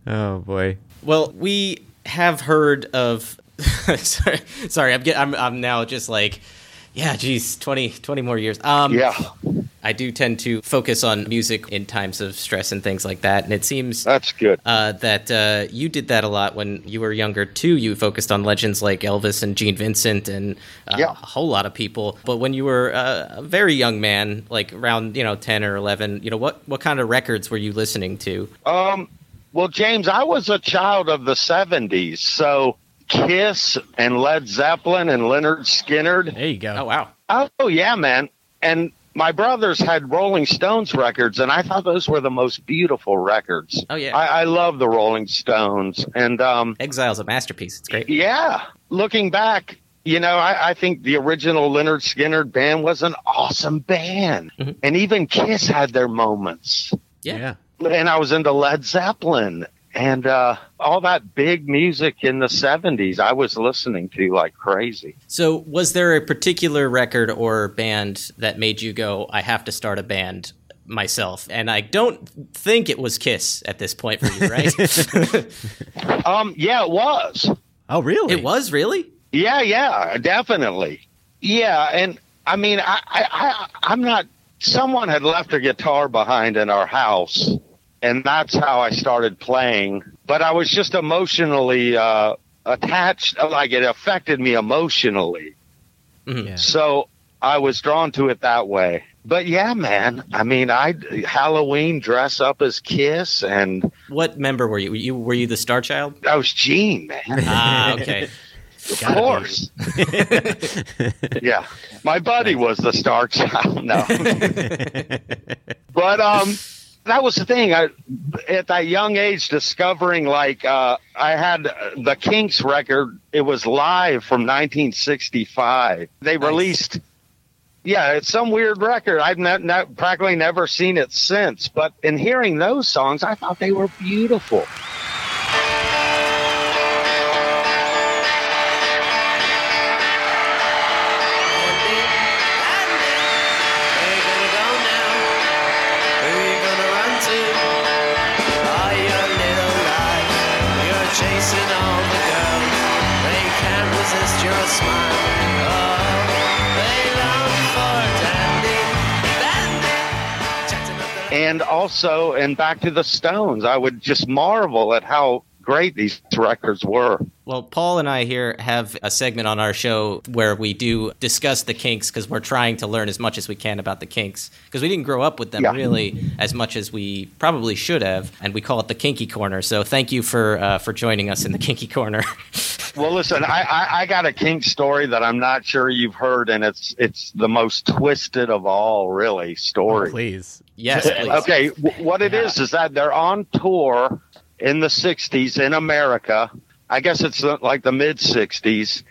Speaker 3: oh boy.
Speaker 2: Well, we have heard of. sorry, sorry, I'm, get, I'm I'm now just like, yeah, geez, 20, 20 more years. Um,
Speaker 5: yeah,
Speaker 2: I do tend to focus on music in times of stress and things like that, and it seems
Speaker 5: that's good.
Speaker 2: uh, that uh, you did that a lot when you were younger too. You focused on legends like Elvis and Gene Vincent and uh,
Speaker 5: Yeah.
Speaker 2: a whole lot of people. But when you were uh, a very young man, like around you know ten or eleven, you know what what kind of records were you listening to?
Speaker 5: Um, well, James, I was a child of the 70s, so Kiss and Led Zeppelin and Lynyrd Skynyrd.
Speaker 3: There you go.
Speaker 2: Oh wow,
Speaker 5: Oh, yeah, man. And my brothers had Rolling Stones records, and I thought those were the most beautiful records.
Speaker 2: Oh, yeah.
Speaker 5: I, I love the Rolling Stones. And um,
Speaker 2: Exile's a masterpiece. It's great.
Speaker 5: yeah, looking back, you know, I, I think the original Lynyrd Skynyrd band was an awesome band.
Speaker 2: Mhm.
Speaker 5: And even Kiss had their moments.
Speaker 2: Yeah.
Speaker 3: Yeah.
Speaker 5: and I was into Led Zeppelin and uh, all that big music in the 70s. I was listening to like crazy.
Speaker 2: So, was there a particular record or band that made you go, "I have to start a band"? Myself, and I don't think it was Kiss at this point for you, right?
Speaker 5: Um, yeah, it was.
Speaker 3: Oh really?
Speaker 2: it was really.
Speaker 5: Yeah, yeah, definitely. Yeah, and I mean, I, I, I, I'm not. Someone had left a guitar behind in our house, and that's how I started playing. But I was just emotionally uh, attached. Like it affected me emotionally.
Speaker 2: Mhm.
Speaker 3: Yeah.
Speaker 5: So I was drawn to it that way. But yeah, man. I mean, I Halloween dress up as Kiss, and
Speaker 2: What member were you? Were you were you the Star Child?
Speaker 5: I was Gene, man.
Speaker 2: Ah, okay.
Speaker 5: Of course. yeah. My buddy was the star child. No. but um that was the thing. I at that young age discovering like uh I had the Kinks record. It was live from 1965. They released yeah, it's some weird record. I've not, not, practically never seen it since. But in hearing those songs, I thought they were beautiful. And also and back to the stones i would just marvel at how great these records were
Speaker 2: Well, Paul and I here have a segment on our show where we do discuss the Kinks because we're trying to learn as much as we can about the Kinks because we didn't grow up with them
Speaker 5: Yeah.
Speaker 2: really as much as we probably should have, and we call it the Kinky Corner. So thank you for uh, for joining us in the Kinky Corner.
Speaker 5: well listen I, I i got a kink story that i'm not sure you've heard and it's it's the most twisted of all really stories
Speaker 3: Please.
Speaker 2: Yes, please.
Speaker 5: okay what it is is that they're on tour in the 60s in america. I guess it's like the mid 60s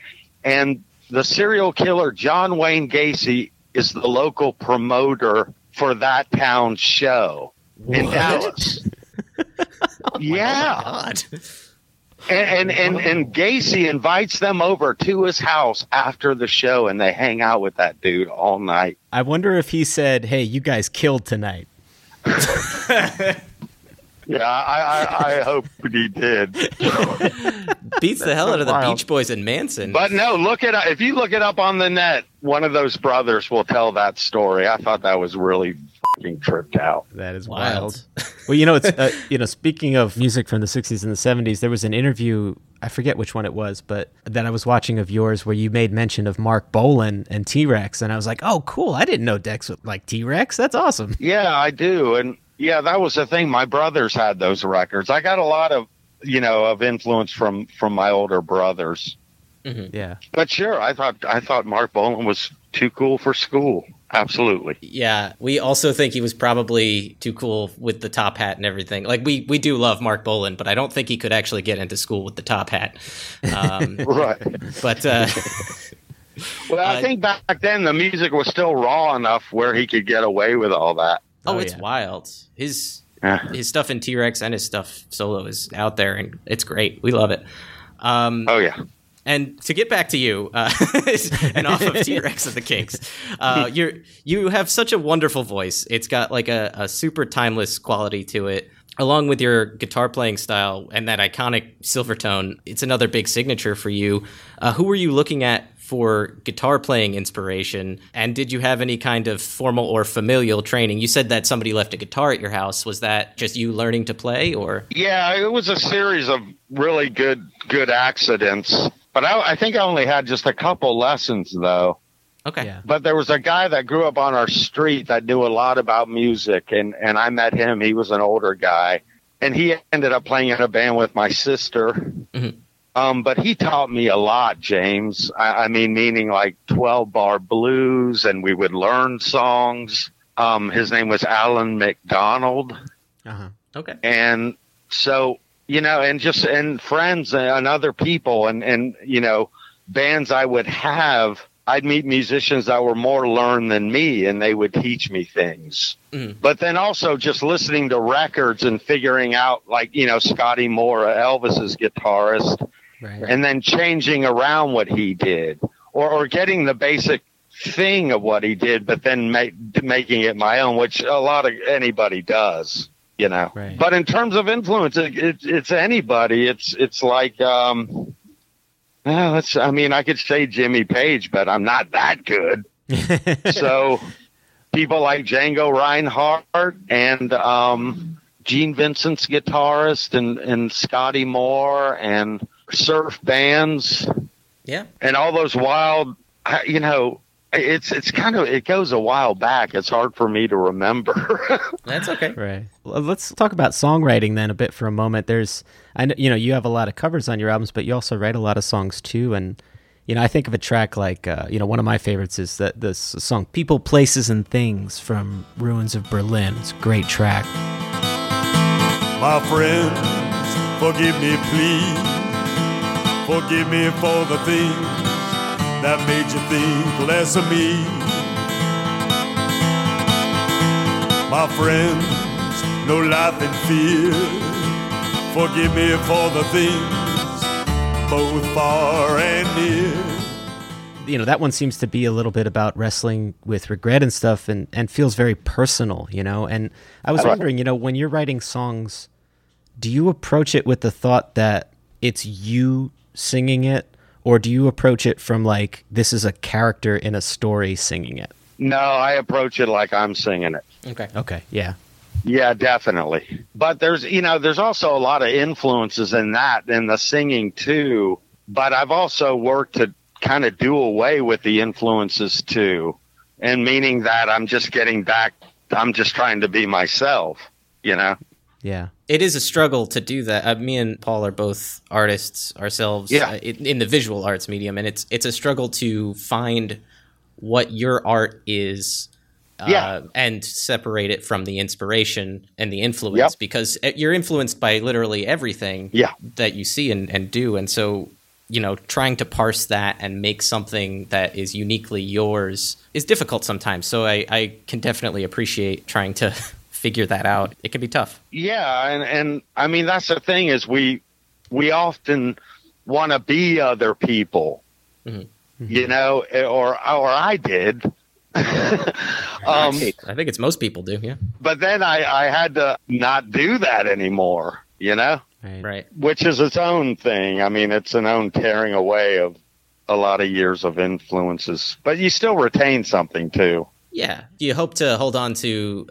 Speaker 5: and the serial killer john wayne gacy is the local promoter for that town's show in dallas. Oh yeah.
Speaker 2: God.
Speaker 5: And, and and and Gacy invites them over to his house after the show, and they hang out with that dude all night.
Speaker 3: I wonder if he said, "Hey, you guys killed tonight."
Speaker 5: Yeah, I I, I hope he did.
Speaker 2: Beats the hell
Speaker 5: so
Speaker 2: out of the
Speaker 5: wild.
Speaker 2: Beach Boys and Manson.
Speaker 5: But no, look it up. If you look it up on the net, one of those brothers will tell that story. I thought that was really fucking tripped out.
Speaker 3: That is
Speaker 2: Wild.
Speaker 3: wild. well, you know, it's uh, you know, speaking of music from the '60s and the '70s, there was an interview. I forget which one it was, but that I was watching of yours where you made mention of Marc Bolan and T Rex, and I was like, "Oh, cool! I didn't know Dex would like T Rex. That's awesome."
Speaker 5: Yeah, I do, and yeah, that was the thing. My brothers had those records. I got a lot of you know of influence from from my older brothers.
Speaker 3: Yeah,
Speaker 5: But sure, I thought I thought Marc Bolan was too cool for school. Absolutely.
Speaker 2: Yeah, we also think he was probably too cool with the top hat and everything. Like we we do love Marc Bolan, but I don't think he could actually get into school with the top hat. Um,
Speaker 5: Right.
Speaker 2: but uh,
Speaker 5: Well, I
Speaker 2: Uh,
Speaker 5: think back then the music was still raw enough where he could get away with all that.
Speaker 2: Oh,
Speaker 3: Oh,
Speaker 2: it's
Speaker 3: yeah.
Speaker 2: wild. His
Speaker 5: Yeah.
Speaker 2: his stuff in T Rex and his stuff solo is out there, and it's great. We love it. Um,
Speaker 5: Oh yeah.
Speaker 2: And to get back to you, uh, and off of T Rex of the Kinks, uh, you're you have such a wonderful voice. It's got like a, a super timeless quality to it, along with your guitar playing style and that iconic Silvertone. It's another big signature for you. Uh, who were you looking at for guitar playing inspiration? And did you have any kind of formal or familial training? You said that somebody left a guitar at your house. Was that just you learning to play, or
Speaker 5: Yeah, it was a series of really good good accidents. But I, I think I only had just a couple lessons though.
Speaker 2: okay?
Speaker 3: yeah.
Speaker 5: But there was a guy that grew up on our street that knew a lot about music, and and I met him. He was an older guy, and he ended up playing in a band with my sister.
Speaker 2: Mhm.
Speaker 5: Um, but he taught me a lot, James. I, I mean, meaning like twelve bar blues, and we would learn songs. Um, his name was Alan McDonald
Speaker 3: Uh-huh.
Speaker 2: Okay.
Speaker 5: and so you know and just and friends and other people and and you know bands i would have i'd meet musicians that were more learned than me and they would teach me things
Speaker 2: Mhm.
Speaker 5: but then also just listening to records and figuring out like you know scotty moore elvis's guitarist
Speaker 3: Right.
Speaker 5: and then changing around what he did or, or getting the basic thing of what he did but then make, making it my own which a lot of anybody does you know
Speaker 3: Right.
Speaker 5: but in terms of influence it, it, it's anybody it's it's like um well, let's i mean i could say jimmy page but i'm not that good so people like Django Reinhardt and um, Gene Vincent's guitarist and, and Scotty Moore and surf bands
Speaker 2: Yeah.
Speaker 5: and all those wild, you know, it's it's kind of it goes a while back. It's hard for me to remember.
Speaker 2: That's okay.
Speaker 3: Right. Let's talk about songwriting then a bit for a moment. There's, I know, you know, you have a lot of covers on your albums, but you also write a lot of songs too. And, you know, I think of a track like, uh, you know, one of my favorites is that this song "People, Places, and Things" from Ruins of Berlin. It's a great track.
Speaker 6: My friends, forgive me, please. Forgive me for the things that made you think less of me. My friends, no life in fear. Forgive me for the things, both far and near.
Speaker 3: You know, that one seems to be a little bit about wrestling with regret and stuff, and and feels very personal. You know, and I was wondering, you know, when you're writing songs, do you approach it with the thought that it's you singing it, or do you approach it from like this is a character in a story singing it?
Speaker 5: no, I approach it like I'm singing it.
Speaker 2: Okay.
Speaker 3: Okay, yeah,
Speaker 5: Yeah, definitely. But there's, you know, there's also a lot of influences in that in the singing too. But I've also worked to kind of do away with the influences too. And meaning that I'm just getting back, I'm just trying to be myself, you know?
Speaker 3: yeah,
Speaker 2: It is a struggle to do that. Uh, me and Paul are both artists ourselves
Speaker 5: Yeah.
Speaker 2: uh, in, in the visual arts medium, and it's it's a struggle to find what your art is. Uh,
Speaker 5: Yeah.
Speaker 2: and separate it from the inspiration and the influence
Speaker 5: Yep.
Speaker 2: because uh, you're influenced by literally everything
Speaker 5: Yeah.
Speaker 2: that you see and, and do. And so, you know, trying to parse that and make something that is uniquely yours is difficult sometimes. So I, I can definitely appreciate trying to figure that out. It can be tough.
Speaker 5: Yeah, and and I mean that's the thing is we we often want to be other people,
Speaker 2: Mhm.
Speaker 5: you know, or or I did. um,
Speaker 2: I think it's most people do. Yeah.
Speaker 5: but then I I had to not do that anymore, you know,
Speaker 3: right.
Speaker 2: Right.
Speaker 5: which is its own thing. I mean, it's an own tearing away of a lot of years of influences, but you still retain something too.
Speaker 2: Yeah. You hope to hold on to,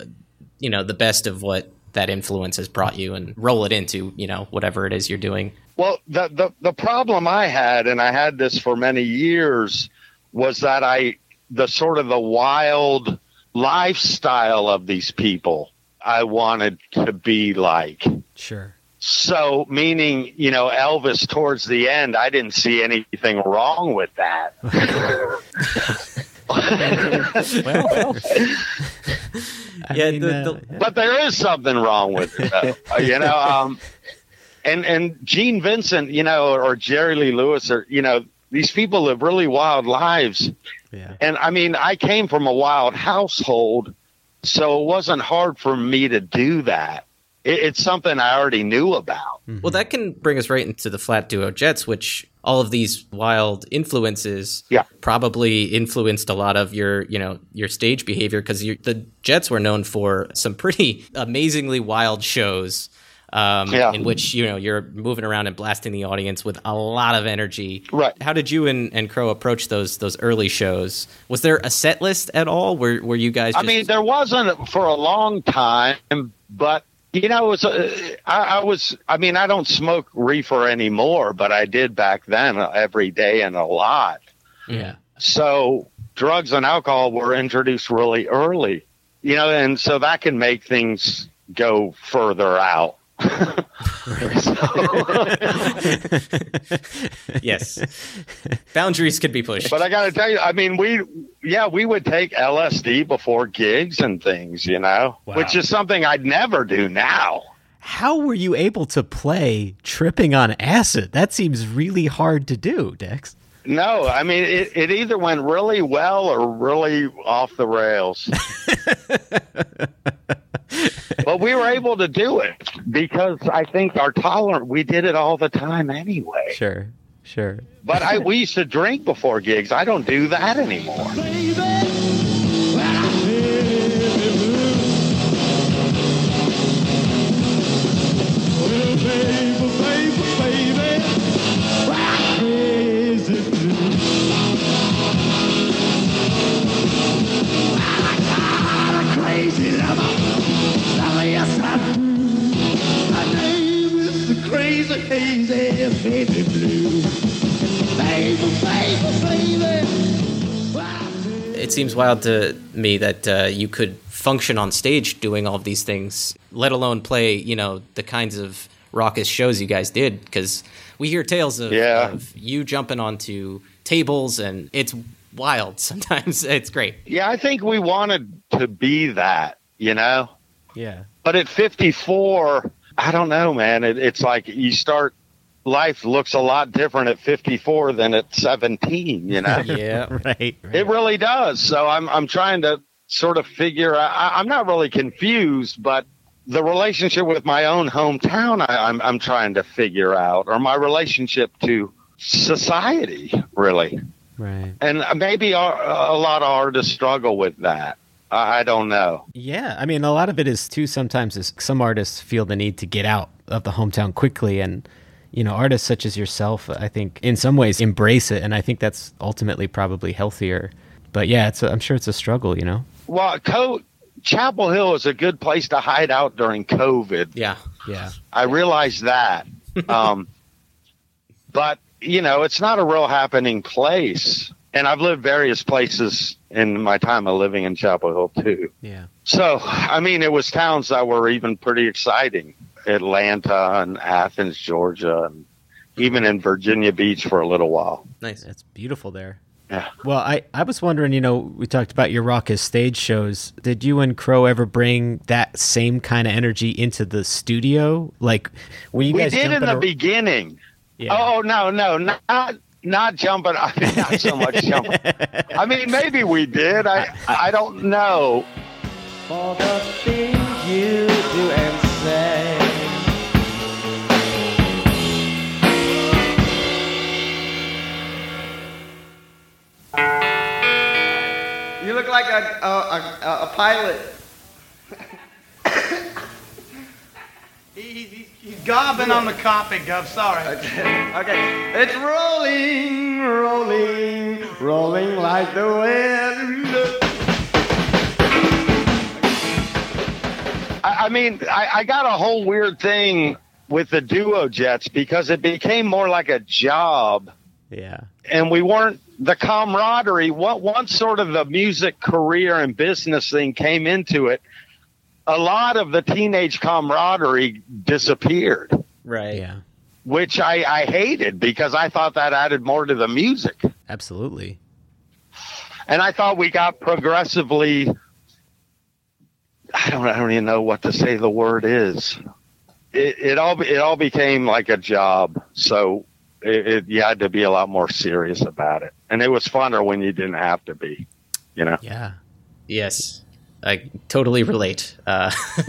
Speaker 2: you know, the best of what that influence has brought you and roll it into, you know, whatever it is you're doing.
Speaker 5: Well, the, the the problem I had, and I had this for many years, was that I the sort of the wild lifestyle of these people I wanted to be like.
Speaker 3: Sure.
Speaker 5: So, meaning, you know, Elvis towards the end, I didn't see anything wrong with that.
Speaker 3: Well, well. I
Speaker 2: Yeah,
Speaker 3: mean,
Speaker 2: the-
Speaker 3: uh,
Speaker 2: the-
Speaker 3: yeah.
Speaker 5: but there is something wrong with it, though, uh, you know. Um, and and Gene Vincent, you know, or Jerry Lee Lewis, or you know, these people live really wild lives.
Speaker 3: yeah.
Speaker 5: And I mean, I came from a wild household, so it wasn't hard for me to do that. It, it's something I already knew about.
Speaker 2: Well, that can bring us right into the Flat Duo Jets, which all of these wild influences
Speaker 5: Yeah.
Speaker 2: probably influenced a lot of your, you know, your stage behavior because the Jets were known for some pretty amazingly wild shows. Um,
Speaker 5: Yeah.
Speaker 2: In which you know you're moving around and blasting the audience with a lot of energy.
Speaker 5: Right.
Speaker 2: How did you and, and Crow approach those those early shows? Was there a set list at all? Were were you guys?
Speaker 5: I mean, there wasn't for a long time, but you know, it was. Uh, I, I was. I mean, I don't smoke reefer anymore, but I did back then uh, every day and a lot.
Speaker 2: yeah.
Speaker 5: So drugs and alcohol were introduced really early, you know, and so that can make things go further out.
Speaker 2: Yes. Boundaries could be pushed.
Speaker 5: But I got to tell you, I mean, we, yeah, we would take LSD before gigs and things, you know, which is something I'd never do now.
Speaker 3: How were you able to play tripping on acid? That seems really hard to do, Dex.
Speaker 5: No, I mean, it, it either went really well or really off the rails. but we were able to do it because I think our tolerance, we did it all the time anyway.
Speaker 3: Sure, sure.
Speaker 5: But I, we used to drink before gigs. I don't do that anymore.
Speaker 7: Crazy the crazy, hazy, baby blue. Baby, baby, baby.
Speaker 2: it seems wild to me that uh, you could function on stage doing all of these things, let alone play, you know, the kinds of raucous shows you guys did. Because we hear tales of,
Speaker 5: Yeah.
Speaker 2: of you jumping onto tables, and it's wild. Sometimes it's great.
Speaker 5: Yeah, I think we wanted to be that, you know?
Speaker 3: Yeah.
Speaker 5: But at 54, I don't know, man. It, it's like you start, life looks a lot different at 54 than at 17, you know?
Speaker 2: Yeah.
Speaker 3: Right.
Speaker 5: It really does. So I'm I'm trying to sort of figure. I, I'm not really confused, but the relationship with my own hometown, I, I'm I'm trying to figure out, or my relationship to society, really.
Speaker 3: Right.
Speaker 5: And maybe a, a lot of artists struggle with that. I, don't know.
Speaker 3: Yeah, I mean, a lot of it is too. Sometimes is some artists feel the need to get out of the hometown quickly, and you know, artists such as yourself, I think, in some ways, embrace it, and I think that's ultimately probably healthier. But yeah, it's a, I'm sure it's a struggle, you know.
Speaker 5: Well, Co- Chapel Hill is a good place to hide out during COVID.
Speaker 2: Yeah.
Speaker 3: Yeah.
Speaker 5: I realize that. Um, but, you know, it's not a real happening place. And I've lived various places in my time of living in Chapel Hill, too.
Speaker 3: Yeah.
Speaker 5: So, I mean, it was towns that were even pretty exciting Atlanta and Athens, Georgia, and even in Virginia Beach for a little while.
Speaker 2: Nice.
Speaker 3: It's beautiful there.
Speaker 5: Yeah.
Speaker 3: Well, I, I was wondering, you know, we talked about your raucous stage shows. Did you and Crow ever bring that same kind of energy into the studio? Like when you
Speaker 5: we
Speaker 3: guys
Speaker 5: did in the
Speaker 3: a-
Speaker 5: beginning.
Speaker 3: Yeah.
Speaker 5: Oh, oh no, no, not not jumping. I mean, not so much jumping. I mean, maybe we did. I I don't know.
Speaker 9: For the things you do and say. You look like a a, a, a pilot.
Speaker 7: He, he, he's gobbing on the coffee, Gov. Sorry.
Speaker 9: Okay, it's rolling, rolling, rolling like the wind.
Speaker 5: I, I mean, I, I got a whole weird thing with the duo jets because it became more like a job,
Speaker 3: Yeah.
Speaker 5: and we weren't the camaraderie. What once sort of the music career and business thing came into it, a lot of the teenage camaraderie disappeared.
Speaker 2: Right.
Speaker 3: Yeah.
Speaker 5: which I, I hated because I thought that added more to the music.
Speaker 3: Absolutely.
Speaker 5: And I thought we got progressively I don't I don't even know what to say the word is. It, it all it all became like a job. So it, it you had to be a lot more serious about it. And it was funner when you didn't have to be. You know?
Speaker 3: Yeah.
Speaker 2: Yes, I totally relate. Uh,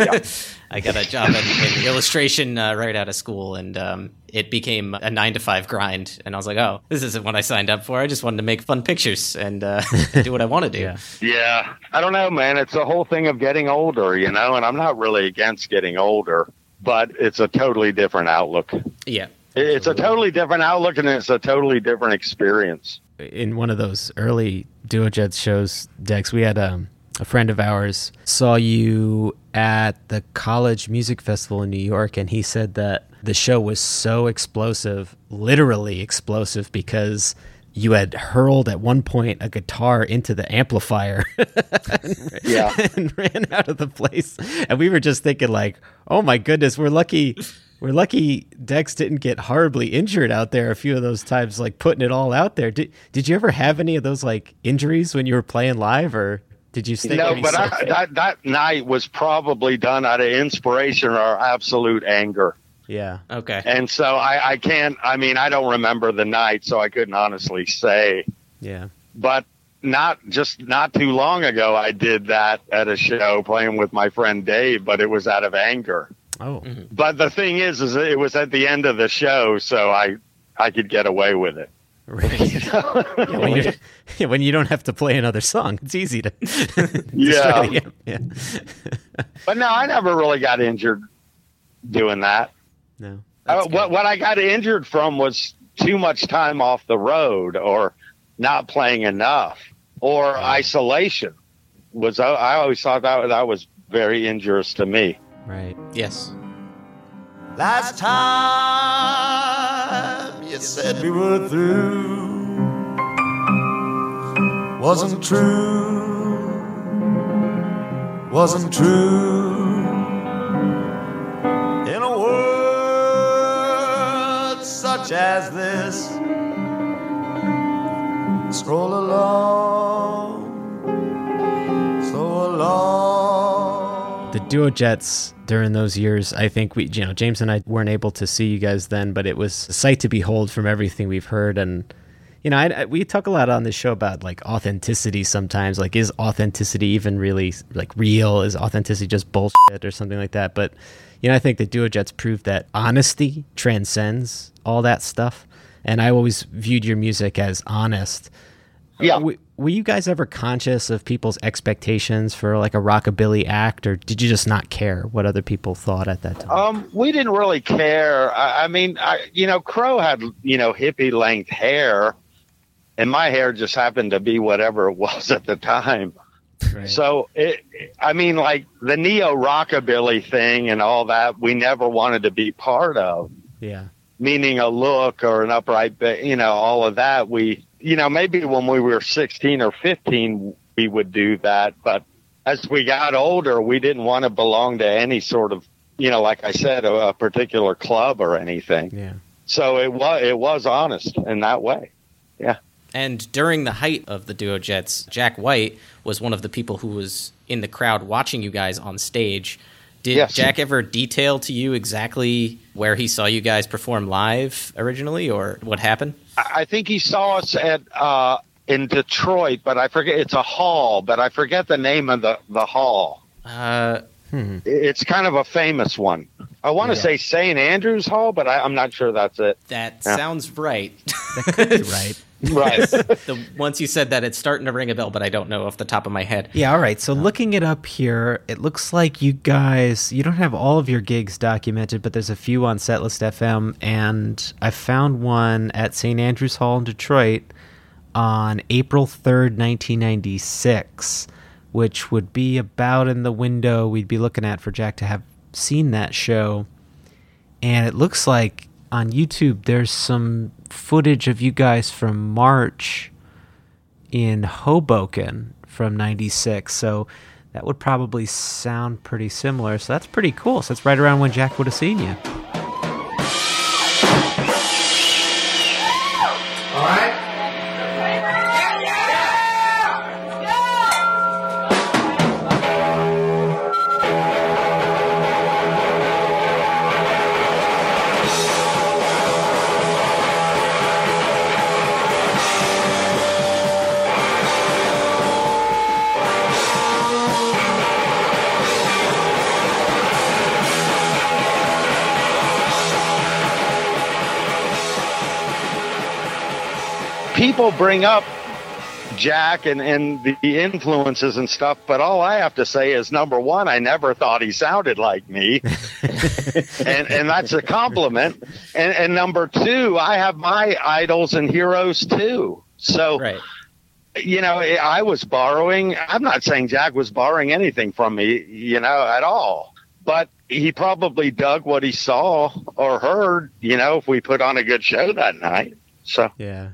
Speaker 2: I got a job in, in illustration uh, right out of school, and um, it became a nine to five grind. And I was like, "Oh, this isn't what I signed up for. I just wanted to make fun pictures and uh, do what I want to do."
Speaker 3: Yeah.
Speaker 5: Yeah. I don't know, man. It's a whole thing of getting older, you know, and I'm not really against getting older, but it's a totally different outlook.
Speaker 2: Yeah.
Speaker 5: It's a totally different outlook and it's a totally different experience.
Speaker 3: in one of those early Duo Jets shows, Dex, we had um, a friend of ours saw you at the College Music Festival in New York, and he said that the show was so explosive, literally explosive, because you had hurled at one point a guitar into the amplifier
Speaker 5: Yeah.
Speaker 3: and ran out of the place. And we were just thinking, like, oh my goodness, we're lucky. We're lucky Dex didn't get horribly injured out there a few of those times, like putting it all out there. Did Did you ever have any of those like injuries when you were playing live, or did you stay?
Speaker 5: no,
Speaker 3: pretty
Speaker 5: but I, that, that night was probably done out of inspiration or absolute anger.
Speaker 3: yeah,
Speaker 2: Okay.
Speaker 5: And so I, I can't, I mean, I don't remember the night, so I couldn't honestly say.
Speaker 3: yeah,
Speaker 5: But not just not too long ago, I did that at a show playing with my friend Dave, but it was out of anger.
Speaker 3: oh, mm-hmm.
Speaker 5: But the thing is, is it was at the end of the show, so I, I could get away with it.
Speaker 3: Right. Yeah, when, yeah, when you don't have to play another song, it's easy to.
Speaker 5: Yeah.
Speaker 3: get- yeah.
Speaker 5: But no, I never really got injured doing that.
Speaker 3: No.
Speaker 5: What what I got injured from was too much time off the road, or not playing enough, or isolation. Was I, I always thought that that was very injurious to me.
Speaker 3: Right.
Speaker 2: Yes.
Speaker 6: Last time you said we were through wasn't true. wasn't true. In a world such as this, stroll along, so along.
Speaker 3: Duo Jets during those years, I think we, you know, James and I weren't able to see you guys then, but it was a sight to behold from everything we've heard. And, you know, I, I, we talk a lot on this show about like authenticity sometimes. Like, is authenticity even really like real? Is authenticity just bullshit or something like that? But, you know, I think the Duo Jets proved that honesty transcends all that stuff. And I always viewed your music as honest.
Speaker 5: Yeah.
Speaker 3: W- were you guys ever conscious of people's expectations for like a rockabilly act, or did you just not care what other people thought at that time?
Speaker 5: Um, we didn't really care. I, I mean, I, you know, Crow had, you know, hippie length hair, and my hair just happened to be whatever it was at the time.
Speaker 3: Right.
Speaker 5: So it, I mean, like the neo rockabilly thing and all that, we never wanted to be part of.
Speaker 3: yeah.
Speaker 5: Meaning a look or an upright, you know, all of that. We, you know, maybe when we were sixteen or fifteen, we would do that, but as we got older, we didn't want to belong to any sort of, you know, like I said, a, a particular club or anything.
Speaker 3: Yeah.
Speaker 5: So it was it was honest in that way. Yeah.
Speaker 2: And during the height of the Duo Jets, Jack White was one of the people who was in the crowd watching you guys on stage. Did
Speaker 5: Yes.
Speaker 2: Jack ever detail to you exactly where he saw you guys perform live originally or what happened?
Speaker 5: I I think he saw us at uh, in Detroit, but I forget it's a hall, but I forget the name of the the hall.
Speaker 2: Uh,
Speaker 5: It's kind of a famous one. I want to say St. Andrews Hall, but I, I'm not sure that's it.
Speaker 2: that
Speaker 5: Yeah.
Speaker 2: sounds right.
Speaker 3: That could be right.
Speaker 5: Right.
Speaker 2: the, once you said that, it's starting to ring a bell, but I don't know off the top of my head.
Speaker 3: Yeah, all right. So looking it up here, it looks like you guys you don't have all of your gigs documented, but there's a few on Setlist FM, and I found one at St. Andrews Hall in Detroit on April third, nineteen ninety six, which would be about in the window we'd be looking at for Jack to have seen that show. And it looks like on YouTube there's some footage of you guys from March in Hoboken from 96. So that would probably sound pretty similar. So that's pretty cool. So that's right around when Jack would have seen you.
Speaker 5: People bring up Jack and, and the influences and stuff, but all I have to say is number one, I never thought he sounded like me. and and that's a compliment. And and number two, I have my idols and heroes too. So
Speaker 2: Right.
Speaker 5: you know, I was borrowing. I'm not saying Jack was borrowing anything from me, you know, at all. But he probably dug what he saw or heard, you know, if we put on a good show that night. So
Speaker 3: Yeah.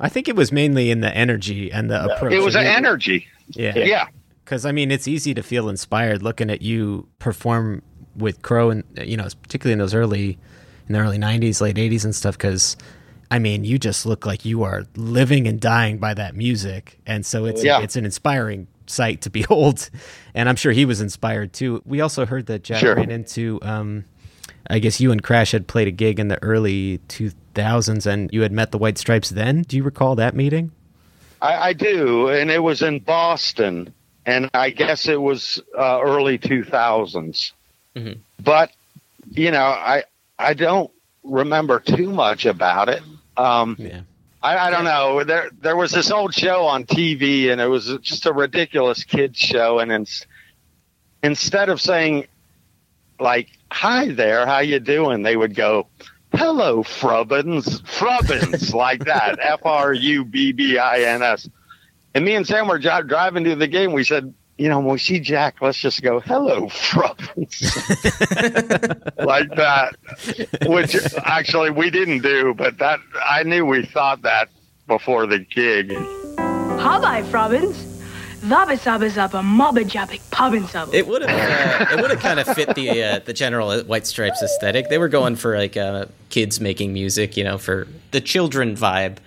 Speaker 3: I think it was mainly in the energy and the approach.
Speaker 5: it was an energy.
Speaker 3: Yeah.
Speaker 5: Yeah.
Speaker 3: Because I mean, it's easy to feel inspired looking at you perform with Crow, and you know, particularly in those early, in the early '90s, late '80s, and stuff. Because I mean, you just look like you are living and dying by that music, and so it's
Speaker 5: Yeah.
Speaker 3: it's an inspiring sight to behold. And I'm sure he was inspired too. We also heard that Jack
Speaker 5: Sure.
Speaker 3: ran into. Um, I guess you and Crash had played a gig in the early 2000s, and you had met the White Stripes then. Do you recall that meeting?
Speaker 5: I, I do, and it was in Boston, and I guess it was uh, early 2000s.
Speaker 2: Mhm.
Speaker 5: But you know, I I don't remember too much about it. Um,
Speaker 3: Yeah.
Speaker 5: I, I don't know. There there was this old show on TV, and it was just a ridiculous kids show. And in, instead of saying like "Hi there, how you doing?" they would go, "Hello, Frubbins, Frubbins," like that. F R U B B I N S. And me and Sam were dri- driving to the game. We said, you know, when we see Jack, let's just go, "Hello, Frubbins," like that. Which actually we didn't do, but that I knew we thought that before the gig.
Speaker 10: Hi, Frubbins. Mobba.
Speaker 2: It would have uh, it would have kind of fit the uh, the general White Stripes aesthetic. They were going for like uh, kids making music, you know, for the children vibe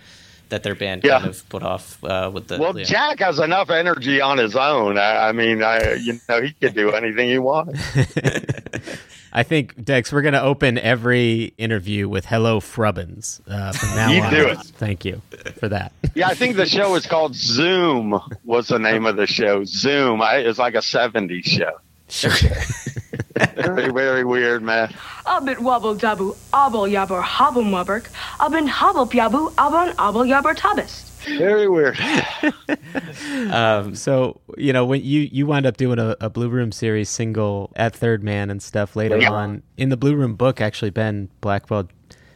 Speaker 2: that their band
Speaker 5: Yeah.
Speaker 2: kind of put off uh, with the.
Speaker 5: Well,
Speaker 2: yeah.
Speaker 5: Jack has enough energy on his own. I, I mean, I, you know, he could do anything he wanted.
Speaker 3: I think Dex, we're gonna open every interview with "Hello Frubbins" uh, from now
Speaker 5: You
Speaker 3: on.
Speaker 5: do it.
Speaker 3: Thank you for that.
Speaker 5: Yeah, I think the show is called Zoom. Was the name of the show? Zoom. I, it's like a '70s show.
Speaker 3: Sure.
Speaker 5: very, very weird, man.
Speaker 10: Abit wobble dabu obble yabber hobble mubberk. Abin hobble yabu abon obble yabber tubbist.
Speaker 5: Very weird.
Speaker 2: Um,
Speaker 3: So you know when you you wind up doing a, a Blue Room series single at Third Man and stuff later
Speaker 5: Yeah.
Speaker 3: on in the Blue Room book, actually Ben Blackwell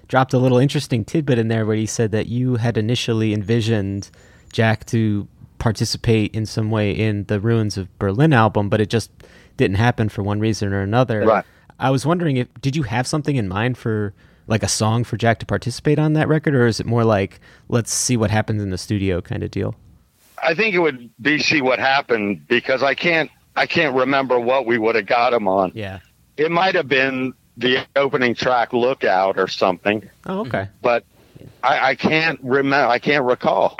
Speaker 3: dropped a little interesting tidbit in there where he said that you had initially envisioned Jack to participate in some way in the Ruins of Berlin album, but it just didn't happen for one reason or another.
Speaker 5: Right.
Speaker 3: I was wondering if did you have something in mind for like a song for Jack to participate on that record, or is it more like let's see what happens in the studio kind of deal?
Speaker 5: I think it would be see what happened because I can't I can't remember what we would have got him on.
Speaker 3: Yeah.
Speaker 5: It might have been the opening track "Lookout" or something,
Speaker 3: Oh, okay.
Speaker 5: but I, I can't remember. I can't recall.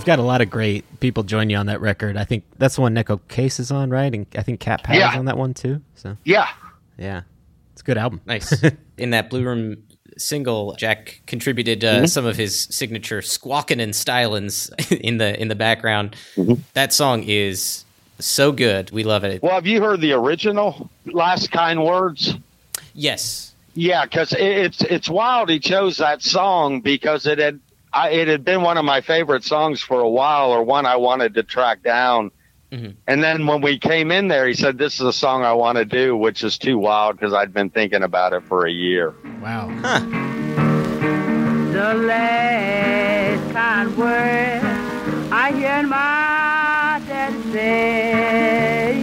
Speaker 3: You've got a lot of great people join you on that record. I think that's the one Neko Case is on, right? And I think Cat Power
Speaker 5: Yeah.
Speaker 3: is on that one too. So
Speaker 5: Yeah,
Speaker 3: yeah, it's a good album.
Speaker 2: Nice. In that Blue Room single, Jack contributed
Speaker 5: Mm-hmm.
Speaker 2: uh, some of his signature squawking and stylings in the in the background.
Speaker 5: Mm-hmm.
Speaker 2: That song is so good. We love it.
Speaker 5: Well, have you heard the original "Last Kind Words"?
Speaker 2: Yes.
Speaker 5: Yeah, because it, it's it's wild. He chose that song because it had I, it had been one of my favorite songs for a while, or one I wanted to track down.
Speaker 2: Mhm.
Speaker 5: And then when we came in there, he said, "This is a song I want to do," which is too wild because I'd been thinking about it for a year.
Speaker 3: Wow. Huh.
Speaker 8: The last kind word I hear my daddy say.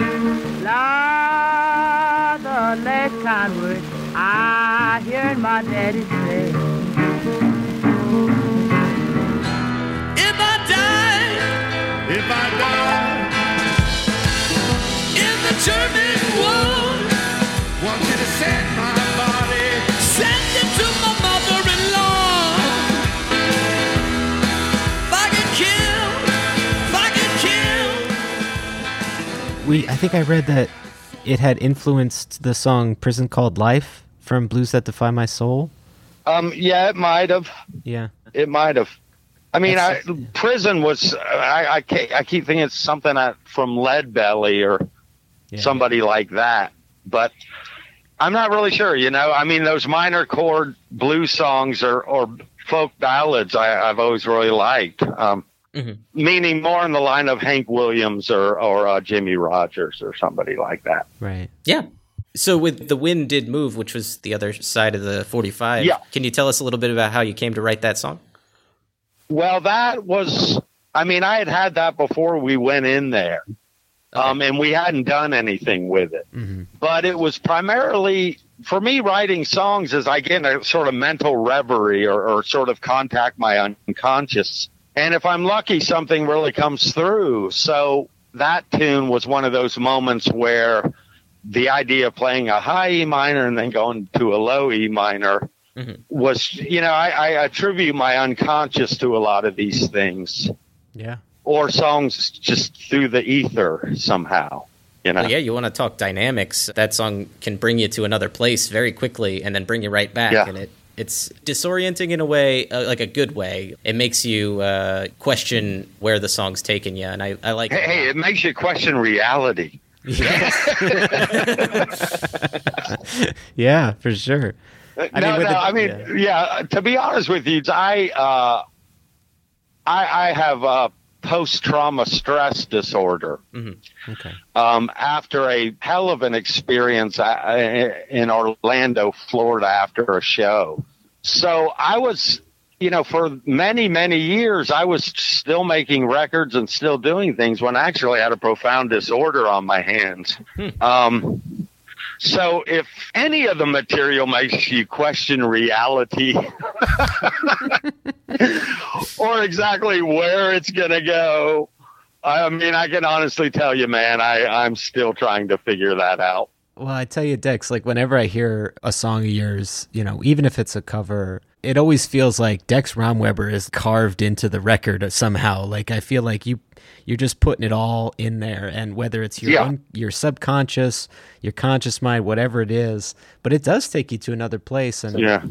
Speaker 8: Lord, the last kind word I hear my daddy say.
Speaker 4: If I die, in the German war,
Speaker 6: want you to set my body.
Speaker 4: send it to my mother-in-law. If I get killed, if I get killed.
Speaker 3: We I think I read that it had influenced the song "Prison Called Life" from Blues That Defy My Soul.
Speaker 5: Um, yeah, it might have.
Speaker 3: Yeah.
Speaker 5: It might have. I mean, I, prison was. I I, I keep thinking it's something that, from Lead Belly or
Speaker 3: Yeah.
Speaker 5: somebody like that, but I'm not really sure. You know, I mean, those minor chord blues songs or or folk ballads, I, I've always really liked. Um,
Speaker 2: Mhm.
Speaker 5: Meaning more in the line of Hank Williams or or uh, Jimmie Rodgers or somebody like that.
Speaker 3: Right.
Speaker 2: Yeah. So with the wind did move, which was the other side of the 45.
Speaker 5: Yeah.
Speaker 2: Can you tell us a little bit about how you came to write that song?
Speaker 5: Well, that was. I mean, I had had that before we went in there, um, and we hadn't done anything with it.
Speaker 3: hmm
Speaker 5: But it was primarily for me writing songs as I get in a sort of mental reverie or, or sort of contact my unconscious. And if I'm lucky, something really comes through. So that tune was one of those moments where the idea of playing a high E minor and then going to a low E minor
Speaker 2: Mhm.
Speaker 5: was, you know, I, I attribute my unconscious to a lot of these things
Speaker 3: Yeah.
Speaker 5: or songs just through the ether somehow, you know?
Speaker 2: Well, yeah, you want to talk dynamics. That song can bring you to another place very quickly and then bring you right back.
Speaker 5: Yeah.
Speaker 2: And it it's disorienting in a way, uh, like a good way. It makes you uh, question where the song's taken you, and I, I like.
Speaker 5: Hey,
Speaker 2: it
Speaker 5: hey, it makes you question reality. Yes.
Speaker 3: Yeah, for sure.
Speaker 5: No,
Speaker 3: mean,
Speaker 5: no.
Speaker 3: the-
Speaker 5: I mean,
Speaker 3: yeah.
Speaker 5: yeah. To be honest with you, I, uh, I, I have uh, post trauma stress disorder
Speaker 3: Okay.
Speaker 5: um, after a hell of an experience in Orlando, Florida, after a show. So I was, you know, for many, many years, I was still making records and still doing things when I actually had a profound disorder on my hands. Um, so if any of the material makes you question reality or exactly where it's going to go, I mean, I can honestly tell you, man, I, I'm still trying to figure that out.
Speaker 3: Well, I tell you, Dex, like whenever I hear a song of yours, you know, even if it's a cover, it always feels like Dex Romweber is carved into the record somehow. Like I feel like you you're just putting it all in there, and whether it's your
Speaker 5: Yeah.
Speaker 3: own, your subconscious, your conscious mind, whatever it is, but it does take you to another place. And
Speaker 5: Yeah.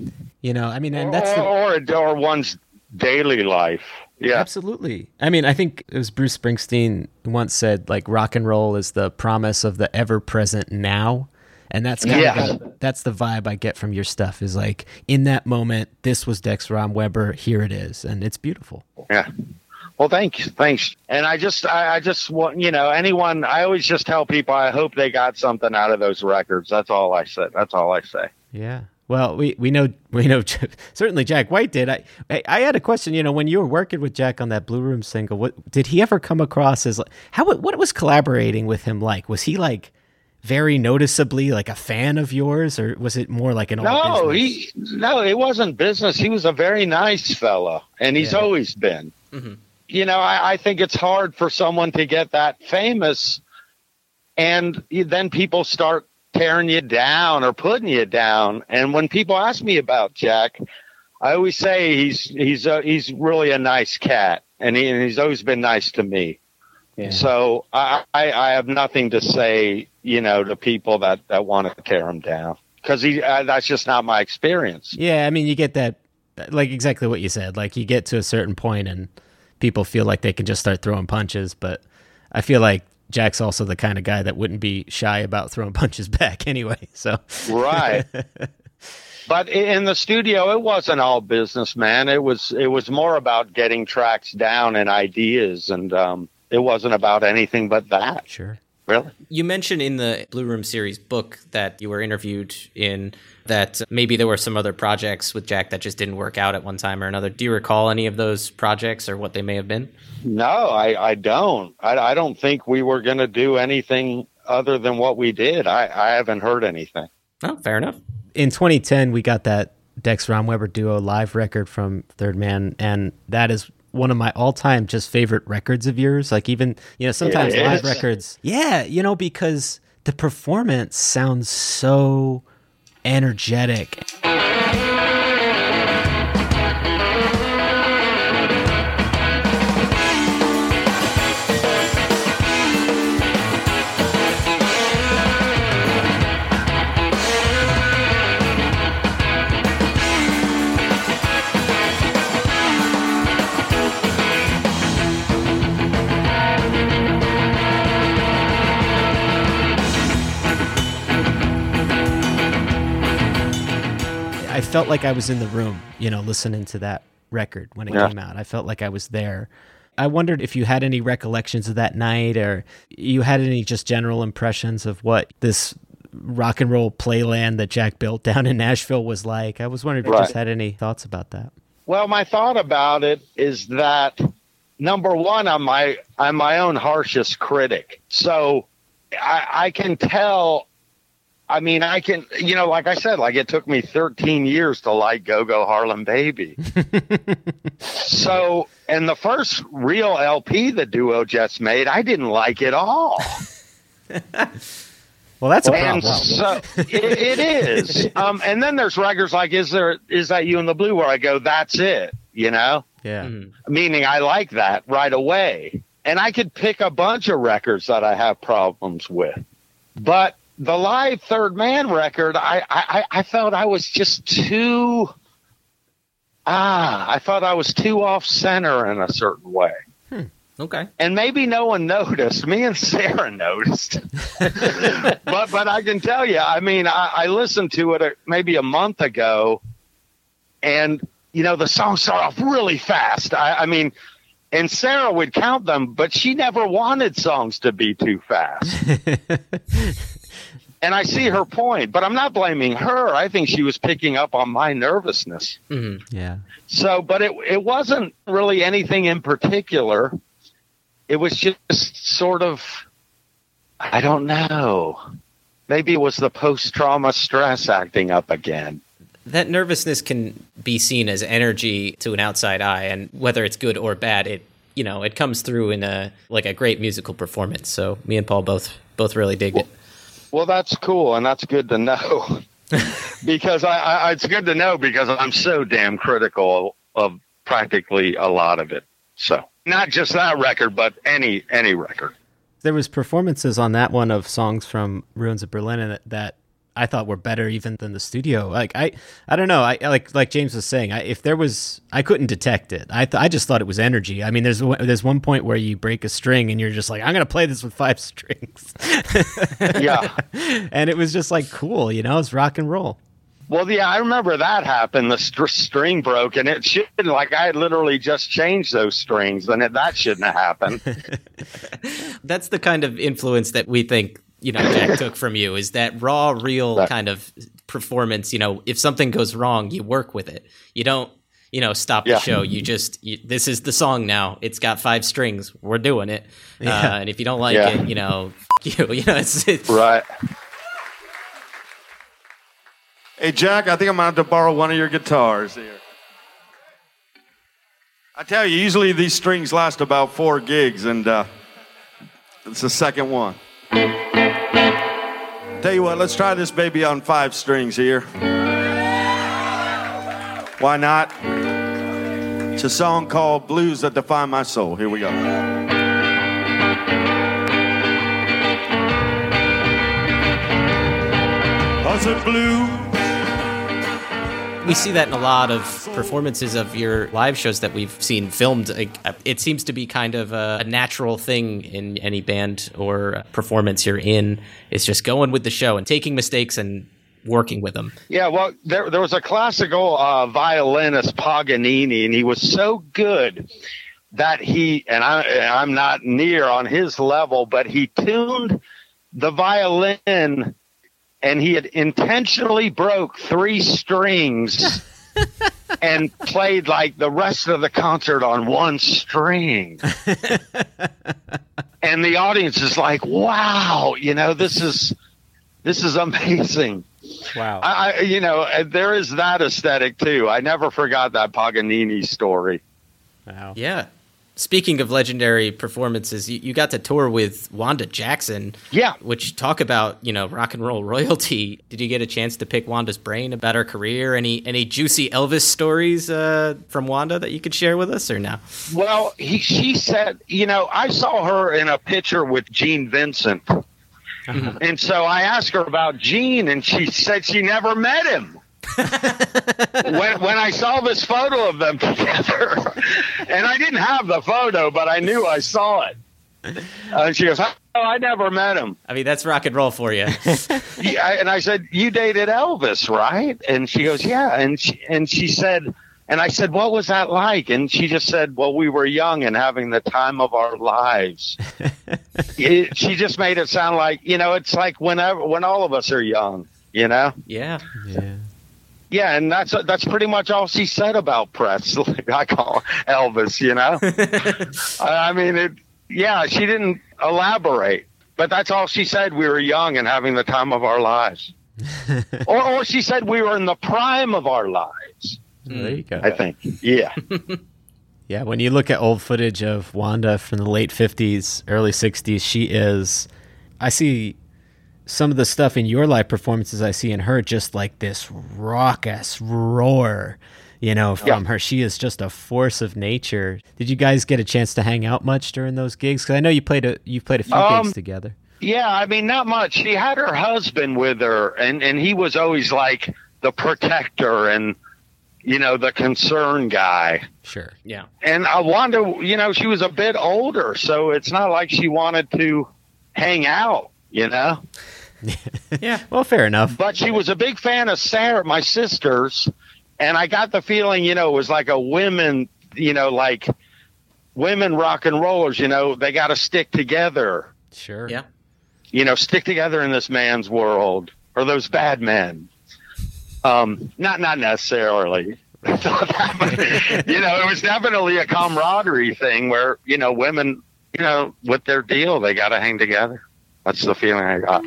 Speaker 3: you know, I mean, and that's the,
Speaker 5: or, or, or one's daily life. Yeah.
Speaker 3: Absolutely. I mean, I think it was Bruce Springsteen once said like rock and roll is the promise of the ever present now. And that's kind
Speaker 5: Yeah.
Speaker 3: of the, that's the vibe I get from your stuff is like in that moment, this was Dex Romweber, here it is, and it's beautiful.
Speaker 5: Yeah. Well, thanks, thanks. And I just, I, I just want, you know, anyone. I always just tell people, I hope they got something out of those records. That's all I said. That's all I say.
Speaker 3: Yeah. Well, we, we know we know certainly Jack White did. I, I I had a question. You know, when you were working with Jack on that Blue Room single, what did he ever come across as? How what was collaborating with him like? Was he like very noticeably like a fan of yours, or was it more like an
Speaker 5: No, he, no, it wasn't business. He was a very nice fella, and he's
Speaker 3: Yeah.
Speaker 5: always been. You know, I, I think it's hard for someone to get that famous, and then people start tearing you down or putting you down. And when people ask me about Jack, I always say he's he's uh, he's really a nice cat, and, he, and he's always been nice to me. So I, I I have nothing to say, you know, to people that that want to tear him down because he uh, that's just not my experience.
Speaker 3: Yeah, I mean, you get that, like exactly what you said. Like you get to a certain point and people feel like they can just start throwing punches. But I feel like Jack's also the kind of guy that wouldn't be shy about throwing punches back anyway. So
Speaker 5: Right. But in the studio, it wasn't all business, man. It was it was more about getting tracks down and ideas, and um, it wasn't about anything but that.
Speaker 3: Sure.
Speaker 5: Really?
Speaker 2: You mentioned in the Blue Room series book that you were interviewed in that maybe there were some other projects with Jack that just didn't work out at one time or another. Do you recall any of those projects or what they may have been?
Speaker 5: No, I, I don't. I, I don't think we were going to do anything other than what we did. I, I haven't heard anything.
Speaker 2: Oh, fair enough.
Speaker 3: in 2010, we got that Dex Romweber duo live record from Third Man, and that is one of my all-time just favorite records of yours. Like even you know sometimes
Speaker 5: It
Speaker 3: live records, yeah, you know because the performance sounds so energetic. Felt like I was in the room, you know, listening to that record when it
Speaker 5: Yeah.
Speaker 3: came out. I felt like I was there. I wondered if you had any recollections of that night or you had any just general impressions of what this rock and roll playland that Jack built down in Nashville was like. I was wondering if you just had any thoughts about that.
Speaker 5: Well, my thought about it is that number one, I'm my I'm my own harshest critic. So I, I can tell. I mean, I can, you know, like I said, like it took me 13 years to like Go Go Harlem Baby. so, and the first real LP the duo just made, I didn't like it all.
Speaker 3: Well, that's a
Speaker 5: and
Speaker 3: problem.
Speaker 5: so it, it is. Um, and then there's records like "Is there is that you in the blue?" where I go, "That's it," you know,
Speaker 3: yeah.
Speaker 5: meaning I like that right away. And I could pick a bunch of records that I have problems with, but the live Third Man record, I I, I felt I was just too. Ah, I thought I was too off center in a certain way.
Speaker 2: Okay.
Speaker 5: And maybe no one noticed. Me and Sara noticed. but but I can tell you, I mean, I, I listened to it maybe a month ago, and you know the song started off really fast. I, I mean, And Sara would count them, but she never wanted songs to be too fast. and I see her point, but I'm not blaming her. I think she was picking up on my nervousness. Mm-hmm.
Speaker 3: Yeah.
Speaker 5: So, but it it wasn't really anything in particular. It was just sort of, I don't know. Maybe it was the post trauma stress acting up again.
Speaker 2: That nervousness can be seen as energy to an outside eye, and whether it's good or bad, it you know it comes through in a like a great musical performance. So me and Paul both both really digged it.
Speaker 5: Well, that's cool, and that's good to know. because I, I, it's good to know because I'm so damn critical of practically a lot of it. So not just that record, but any any record.
Speaker 3: There was performances on that one of songs from Ruins of Berlin that, that I thought were better even than the studio. Like I, I don't know. I like like James was saying. I, if there was, I couldn't detect it. I th- I just thought it was energy. I mean, there's one- there's one point where you break a string and you're just like, I'm gonna play this with five strings.
Speaker 5: Yeah.
Speaker 3: and it was just like cool. You know, it's rock and roll.
Speaker 5: Well, yeah, I remember that happened. The str- string broke, and it shouldn't. Like I had literally just changed those strings, and it, that shouldn't have happened.
Speaker 2: That's the kind of influence that we think you know Jack took from you is that raw, real
Speaker 5: Right.
Speaker 2: kind of performance. You know, if something goes wrong, you work with it. You don't. You know, stop
Speaker 5: Yeah.
Speaker 2: the show. You just you, this is the song now. It's got five strings. We're doing it.
Speaker 3: Yeah.
Speaker 2: Uh, and if you don't like
Speaker 5: Yeah.
Speaker 2: it, you know, f- you. You know, it's, it's
Speaker 5: right.
Speaker 6: Hey, Jack, I think I'm going to have to borrow one of your guitars here. I tell you, usually these strings last about four gigs, and uh, it's the second one. Tell you what, let's try this baby on five strings here. Why not? It's a song called Blues That Define My Soul. Here we go. Cause it blue
Speaker 2: we see that in a lot of performances of your live shows that we've seen filmed. It seems to be kind of a, a natural thing in any band or performance you're in. It's just going with the show and taking mistakes and working with them.
Speaker 5: Yeah, well, there there was a classical uh, violinist Paganini, and he was so good that he and I I'm not near on his level, but he tuned the violin, and he had intentionally broke three strings. and played like the rest of the concert on one string. and the audience is like, "Wow, you know, this is this is amazing."
Speaker 3: Wow.
Speaker 5: I, I you know, uh, there is that aesthetic too. I never forgot that Paganini story.
Speaker 3: Wow.
Speaker 2: Yeah. Speaking of legendary performances, you, you got to tour with Wanda Jackson.
Speaker 5: Yeah.
Speaker 2: Which talk about, you know, rock and roll royalty. Did you get a chance to pick Wanda's brain about her career? Any any juicy Elvis stories uh, from Wanda that you could share with us or no?
Speaker 5: Well, he, she said, you know, I saw her in a picture with Gene Vincent. And so I asked her about Gene, and she said she never met him. when, when I saw this photo of them together, and I didn't have the photo, but I knew I saw it. Uh, and she goes, "Oh, I never met him."
Speaker 2: I mean, that's rock and roll for you.
Speaker 5: Yeah, and I said, "You dated Elvis, right?" And she goes, "Yeah." And she, and she said, and I said, "What was that like?" And she just said, "Well, we were young and having the time of our lives." It- she just made it sound like you know, it's like whenever when all of us are young, you know.
Speaker 2: yeah.
Speaker 3: Yeah.
Speaker 5: Yeah, and that's that's pretty much all she said about Presley. I call Elvis, you know. I I mean, it. Yeah, she didn't elaborate, but that's all she said. We were young and having the time of our lives, or or she said we were in the prime of our lives.
Speaker 3: There you go.
Speaker 5: I think. Yeah.
Speaker 3: Yeah, when you look at old footage of Wanda from the late 50s, early 60s, she is. I see some of the stuff in your live performances, I see in her just like this raucous roar, you know, from
Speaker 5: Yeah.
Speaker 3: her. She is just a force of nature. Did you guys get a chance to hang out much during those gigs? Because I know you played a you've played a few
Speaker 5: Um,
Speaker 3: gigs together.
Speaker 5: Yeah, I mean, not much. She had her husband with her, and and he was always like the protector and you know the concern guy.
Speaker 3: Sure.
Speaker 2: Yeah.
Speaker 5: And uh, Wanda, you know, she was a bit older, so it's not like she wanted to hang out, you know.
Speaker 2: Yeah.
Speaker 3: Well, fair enough.
Speaker 5: But she was a big fan of Sara, my sisters, and I got the feeling, you know, it was like a women, you know, like women rock and rollers, you know, they got to stick together.
Speaker 3: Sure.
Speaker 2: Yeah.
Speaker 5: You know, stick together in this man's world or those bad men. Um, not not necessarily. you know, it was definitely a camaraderie thing where you know women, you know, with their deal, they got to hang together. That's the feeling I got.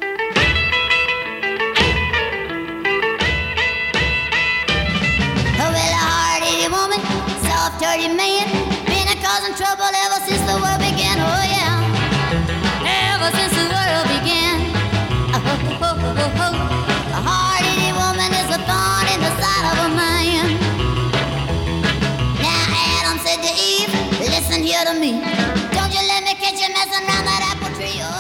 Speaker 11: Oh, well, a hard-headed woman, soft-hearted man, been a causing trouble ever since the world began. Oh yeah, ever since the world began. Oh, oh, oh, oh, oh. A hard-headed woman is a thorn in the side of a man. Now Adam said to Eve, "Listen here to me.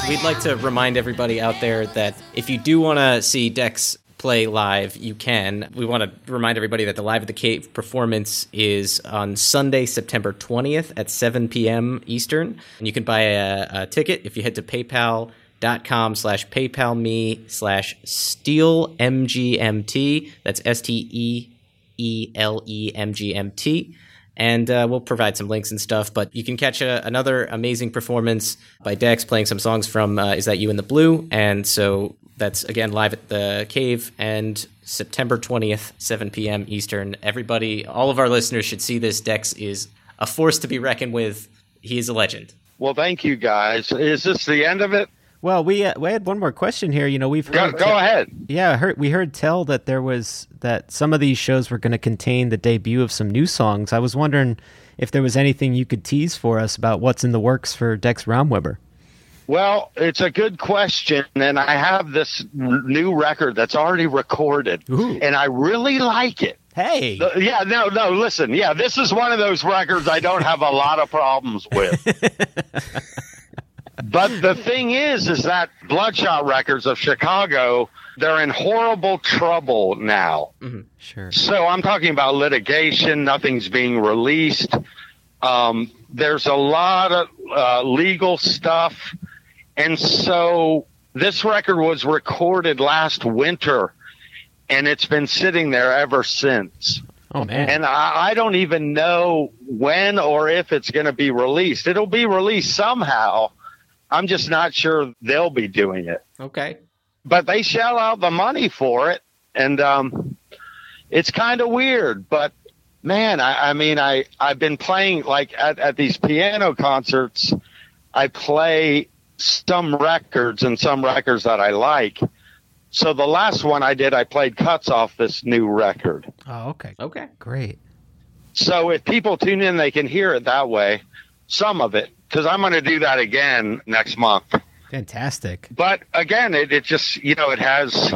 Speaker 2: We'd like to remind everybody out there that if you do want to see Dex play live, you can. We want to remind everybody that the Live at the Cave performance is on Sunday, September 20th at 7 p.m. Eastern. And you can buy a, a ticket if you head to paypal.com slash paypal me slash steal mgmt. That's S And uh, we'll provide some links and stuff. But you can catch a, another amazing performance by Dex playing some songs from uh, Is That You in the Blue? And so that's again live at the cave and September 20th, 7 p.m. Eastern. Everybody, all of our listeners should see this. Dex is a force to be reckoned with. He is a legend.
Speaker 5: Well, thank you guys. Is this the end of it?
Speaker 3: Well, we uh, we had one more question here. You know, we've
Speaker 5: Go,
Speaker 3: heard
Speaker 5: go ahead.
Speaker 3: Yeah, heard we heard tell that there was that some of these shows were going to contain the debut of some new songs. I was wondering if there was anything you could tease for us about what's in the works for Dex Romweber.
Speaker 5: Well, it's a good question, and I have this n- new record that's already recorded, and I really like it.
Speaker 3: Hey,
Speaker 5: Uh, yeah, no, no. Listen, yeah, this is one of those records I don't have a lot of problems with. but the thing is, is that Bloodshot Records of Chicago, they're in horrible trouble now.
Speaker 3: Sure.
Speaker 5: So I'm talking about litigation. Nothing's being released. Um, there's a lot of uh, legal stuff. And so this record was recorded last winter and it's been sitting there ever since.
Speaker 3: Oh man.
Speaker 5: And I, I don't even know when or if it's going to be released. It'll be released somehow. I'm just not sure they'll be doing it.
Speaker 2: Okay.
Speaker 5: But they shell out the money for it. And um, it's kind of weird. But man, I, I mean, I, I've been playing like at, at these piano concerts, I play some records and some records that I like. So the last one I did, I played cuts off this new record.
Speaker 3: Oh, okay.
Speaker 2: Okay.
Speaker 3: Great.
Speaker 5: So if people tune in, they can hear it that way, some of it, because I'm going to do that again next month.
Speaker 3: Fantastic.
Speaker 5: But again, it, it just, you know, it has,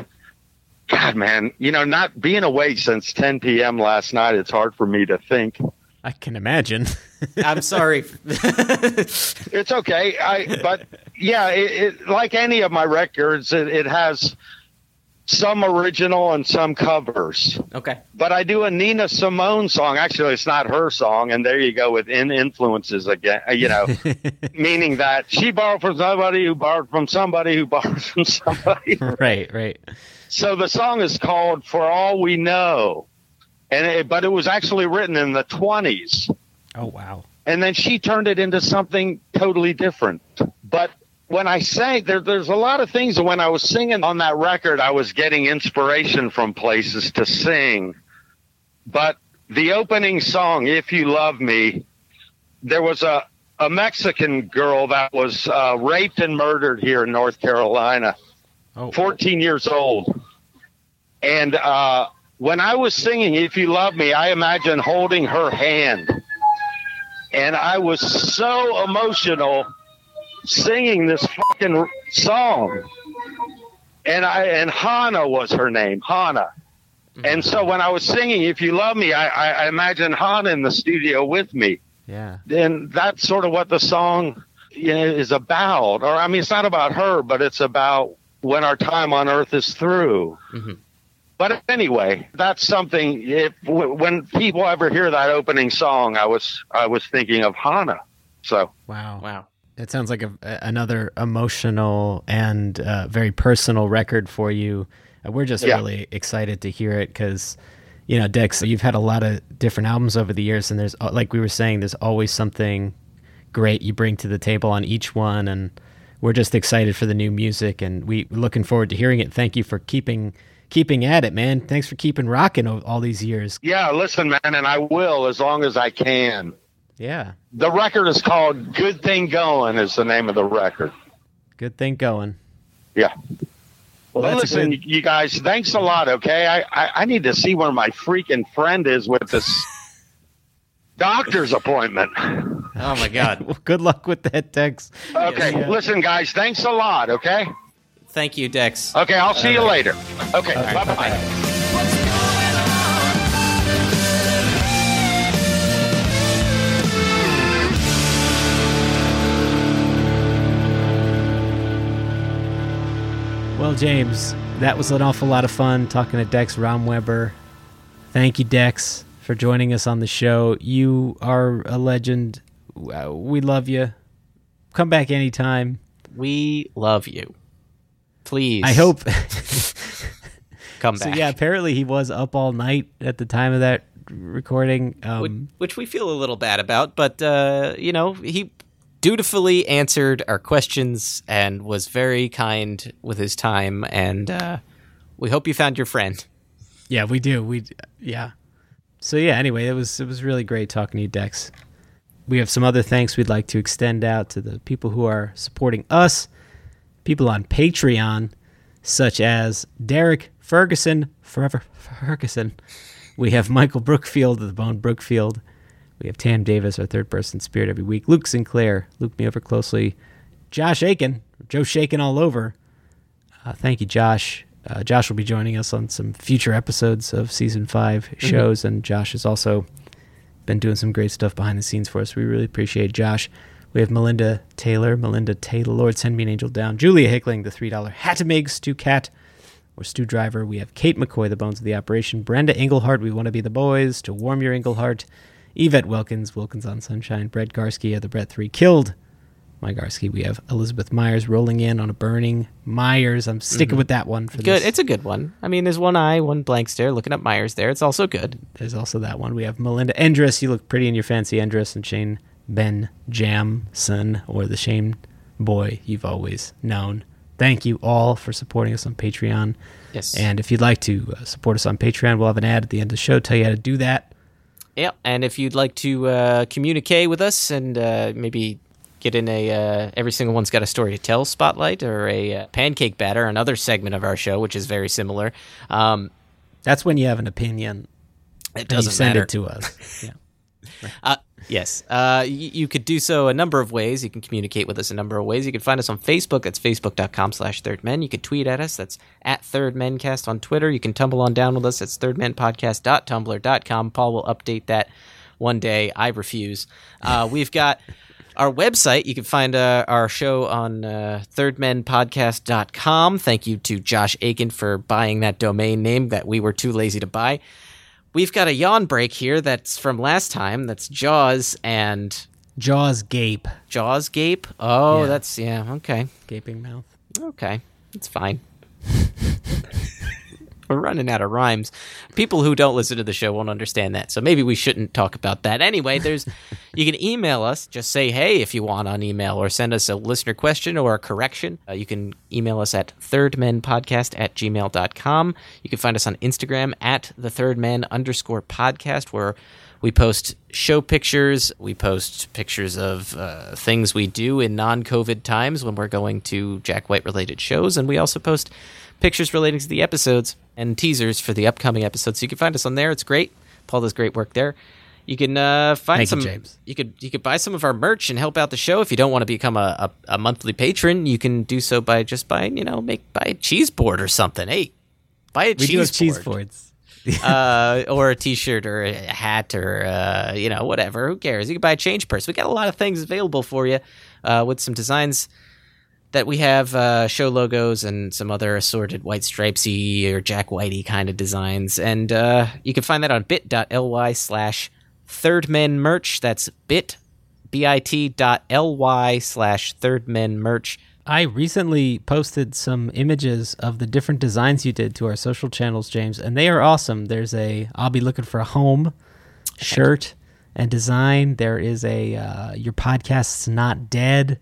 Speaker 5: God, man, you know, not being awake since 10 p.m. last night, it's hard for me to think.
Speaker 3: I can imagine.
Speaker 2: I'm sorry.
Speaker 5: It's okay. I, but yeah, it, it, like any of my records, it, it has some original and some covers.
Speaker 2: Okay.
Speaker 5: But I do a Nina Simone song. Actually, it's not her song, and there you go with in influences again. uh, You know, meaning that she borrowed from somebody who borrowed from somebody who borrowed from somebody.
Speaker 3: right, right.
Speaker 5: So the song is called "For All We Know," and it, but it was actually written in the twenties,
Speaker 3: Oh wow.
Speaker 5: and then she turned it into something totally different. But when I sang, there, there's a lot of things. When I was singing on that record, I was getting inspiration from places to sing. But the opening song, "If You Love Me," there was a a Mexican girl that was uh, raped and murdered here in North Carolina.
Speaker 3: Oh.
Speaker 5: 14 years old. And uh, when I was singing If You Love Me, I imagine holding her hand. And I was so emotional singing this fucking song. And I and Hannah was her name, Hannah. Mm-hmm. And so when I was singing If You Love Me, I, I, I imagine Hannah in the studio with me
Speaker 3: Yeah.
Speaker 5: and that's sort of what the song you know, is about. Or I mean, it's not about her, but it's about when our time on Earth is through. Mm-hmm. But anyway, that's something. If when people ever hear that opening song, I was I was thinking of Hana. So
Speaker 3: Wow.
Speaker 2: Wow.
Speaker 3: It sounds like a, another emotional and uh, very personal record for you. Uh, we're just
Speaker 5: Yeah.
Speaker 3: really excited to hear it because, you know, Dex, you've had a lot of different albums over the years, and there's uh, like we were saying, there's always something great you bring to the table on each one, and we're just excited for the new music, and we looking forward to hearing it. Thank you for keeping keeping at it, man. Thanks for keeping rocking all these years.
Speaker 5: Yeah, listen, man, and I will as long as I can.
Speaker 3: Yeah,
Speaker 5: The record is called "Good Thing Going." Is the name of the record.
Speaker 3: good thing going.
Speaker 5: Yeah.
Speaker 3: Well,
Speaker 5: Well, listen,
Speaker 3: good-
Speaker 5: you guys, thanks a lot. Okay, I, I I need to see where my freaking friend is with this doctor's appointment.
Speaker 2: Oh my God!
Speaker 3: Well, good luck with that, Dex.
Speaker 5: Okay,
Speaker 3: Yeah.
Speaker 5: listen, guys, thanks a lot. Okay,
Speaker 2: Thank you, Dex.
Speaker 5: okay, I'll see you later. Okay,
Speaker 2: All right,
Speaker 5: bye bye.
Speaker 3: Well, James, that was an awful lot of fun talking to Dex Romweber. Thank you, Dex, for joining us on the show. You are a legend. Uh, We love you. Come back anytime.
Speaker 2: We love you. Please.
Speaker 3: I hope.
Speaker 2: come
Speaker 3: so
Speaker 2: back.
Speaker 3: yeah, apparently he was up all night at the time of that recording.
Speaker 2: which,
Speaker 3: Um,
Speaker 2: which we feel a little bad about, but uh, you know, he dutifully answered our questions and was very kind with his time, and uh, we hope you found your friend.
Speaker 3: yeah, we do. We yeah. So yeah. Anyway, it was it was really great talking to you, Dex. We have some other thanks we'd like to extend out to the people who are supporting us, people on Patreon, such as Derek Ferguson, Forever Ferguson. We have Michael Brookfield of the Bone Brookfield. We have Tam Davis, our third person spirit every week. Luke Sinclair, Luke me over closely. Josh Aiken, Joe Shaken all over. Uh, thank you, Josh. Uh, Josh will be joining us on some future episodes of season 5 shows, and Josh has also been doing some great stuff behind the scenes for us. We really appreciate Josh. We have Melinda Taylor, Melinda Taylor, Lord Send Me an Angel Down, Julia Hickling, the $3 Hattamig, Stu Cat, or Stu Driver. We have Kate McCoy, the bones of the operation, Brenda Englehart, We Want to Be the Boys, To Warm Your Englehart, Yvette Wilkins, Wilkins on Sunshine, Brett Garsky of the Brett 3 Killed, my Garsky. We have Elizabeth Myers rolling in on a burning Myers. I'm sticking
Speaker 2: Mhm.
Speaker 3: with that one for
Speaker 2: Good.
Speaker 3: this.
Speaker 2: It's a good one. I mean, there's one eye, one blank stare, looking up Myers there. It's also good.
Speaker 3: There's also that one. We have Melinda Endress. You look pretty in your fancy Endress, and Shane Ben Jamson, or the Shane boy you've always known. Thank you all for supporting us on Patreon.
Speaker 2: Yes.
Speaker 3: And if you'd like to uh, support us on Patreon, we'll have an ad at the end of the show. Tell you how to do that.
Speaker 2: Yeah, and if you'd like to uh, communicate with us and uh, maybe get in a uh, every single one's got a story to tell spotlight or a uh, pancake batter, another segment of our show, which is very similar. Um,
Speaker 3: That's when you have an opinion.
Speaker 2: It doesn't
Speaker 3: send
Speaker 2: matter
Speaker 3: it to us. Yeah.
Speaker 2: Uh, yes. Uh, y- you could do so a number of ways. You can communicate with us a number of ways. You can find us on Facebook. That's facebook.com slash thirdmen. You could tweet at us. That's at thirdmencast on Twitter. You can tumble on down with us. That's thirdmenpodcast.tumblr.com. Paul will update that one day. I refuse. Uh, we've got our website. You can find uh, our show on uh, thirdmenpodcast.com. Thank you to Josh Aiken for buying that domain name that we were too lazy to buy. We've got a yawn break here that's from last time. That's Jaws and
Speaker 3: Jaws gape.
Speaker 2: Jaws gape. Oh,
Speaker 3: Yeah.
Speaker 2: that's yeah. Okay,
Speaker 3: Gaping mouth.
Speaker 2: okay, it's fine. We're running out of rhymes. People who don't listen to the show won't understand that, so maybe we shouldn't talk about that. Anyway, there's you can email us. Just say hey if you want on email, or send us a listener question or a correction. Uh, you can email us at thirdmenpodcast at gmail.com. You can find us on Instagram at the third men underscore podcast, where we post show pictures. We post pictures of uh, things we do in non COVID times when we're going to Jack White related shows. And we also post pictures relating to the episodes and teasers for the upcoming episodes. So you can find us on there. It's great. Paul does great work there. You can uh, find
Speaker 3: Thank you,
Speaker 2: some.
Speaker 3: James.
Speaker 2: You could you could buy some of our merch and help out the show. If you don't want to become a, a, a monthly patron, you can do so by just buying you know make buy a cheese board or something. Hey, buy a
Speaker 3: We
Speaker 2: cheese
Speaker 3: do have cheese boards.
Speaker 2: uh, or a T-shirt or a hat or uh, you know whatever. Who cares? You can buy a change purse. We got a lot of things available for you uh, with some designs that we have uh, show logos and some other assorted white stripesy or Jack Whitey kind of designs. And uh, you can find that on bit.ly slash thirdmen merch. That's bit bit.ly slash thirdmen merch.
Speaker 3: I recently posted some images of the different designs you did to our social channels, James, and they are awesome. There's a I'll be looking for a home shirt, and design. There is a uh, Your Podcast's Not Dead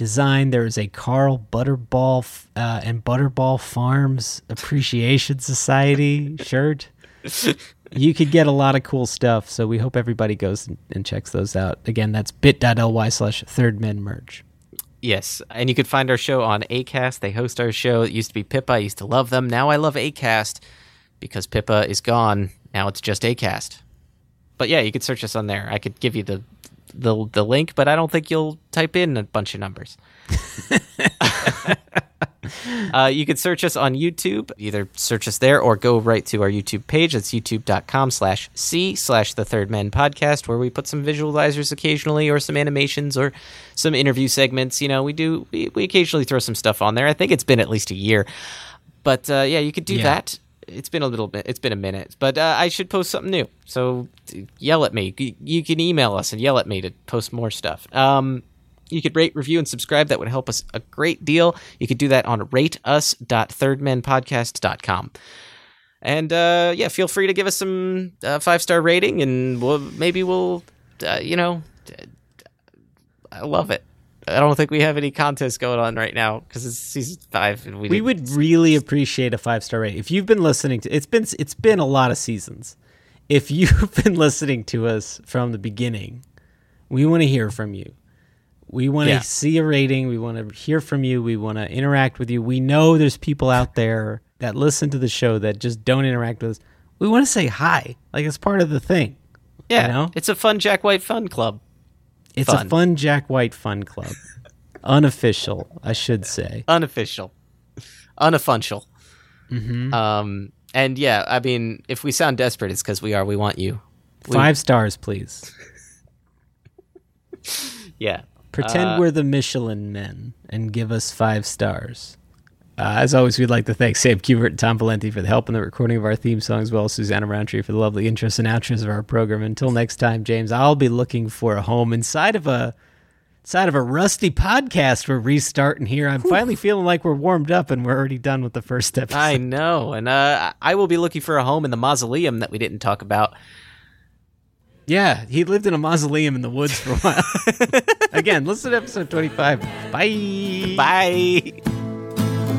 Speaker 3: design. There is a Carl Butterball uh, and Butterball Farms Appreciation Society shirt. You could get a lot of cool stuff, so we hope everybody goes and, and checks those out. Again, that's bit.ly slash third men merch.
Speaker 2: Yes, and you could find our show on Acast. They host our show. It used to be Pippa. I used to love them. Now I love Acast because Pippa is gone. Now it's just Acast. But yeah, you could search us on there. I could give you the the the link, but I don't think you'll type in a bunch of numbers. uh, you can search us on YouTube. Either search us there or go right to our YouTube page. That's youtube.com slash C slash the Third Men Podcast, where we put some visualizers occasionally or some animations or some interview segments. You know, we do, we, we occasionally throw some stuff on there. I think it's been at least a year. But uh, yeah, you could do
Speaker 3: Yeah.
Speaker 2: that. It's been a little bit. It's been a minute, but uh, I should post something new. So yell at me. You- can email us and yell at me to post more stuff. Um, you could rate, review, and subscribe. That would help us a great deal. You could do that on rateus.thirdmenpodcast.com. And uh, yeah, feel free to give us some uh, five star rating, and we'll, maybe we'll, uh, you know, I love it. I don't think we have any contests going on right now because it's season five, and we,
Speaker 3: We would really appreciate a five star rate. If you've been listening to it's been it's been a lot of seasons. If you've been listening to us from the beginning, we want to hear from you. We want to
Speaker 2: Yeah.
Speaker 3: see a rating. We want to hear from you. We want to interact with you. We know there's people out there that listen to the show that just don't interact with us. We want to say hi. Like it's part of the thing.
Speaker 2: yeah,
Speaker 3: you know?
Speaker 2: it's a fun Jack White fun club.
Speaker 3: It's
Speaker 2: Fun.
Speaker 3: a fun Jack White fun club. Unofficial, I should say.
Speaker 2: unofficial, unofficial.
Speaker 3: Mhm.
Speaker 2: Um, and yeah, I mean, if we sound desperate, it's because we are. We want you. We-
Speaker 3: Five stars, please.
Speaker 2: Yeah.
Speaker 3: Pretend
Speaker 2: Uh,
Speaker 3: we're the Michelin men and give us five stars. Uh, as always, we'd like to thank Sam Kubert and Tom Valenti for the help in the recording of our theme song, as well as Susanna Roundtree for the lovely intros and outros of our program. Until next time, James, I'll be looking for a home inside of a inside of a rusty podcast we're restarting here. I'm finally feeling like we're warmed up and we're already done with the first episode.
Speaker 2: I know, and uh, I will be looking for a home in the mausoleum that we didn't talk about.
Speaker 3: Yeah, he lived in a mausoleum in the woods for a while. Again, listen to episode 25. Bye.
Speaker 2: Bye.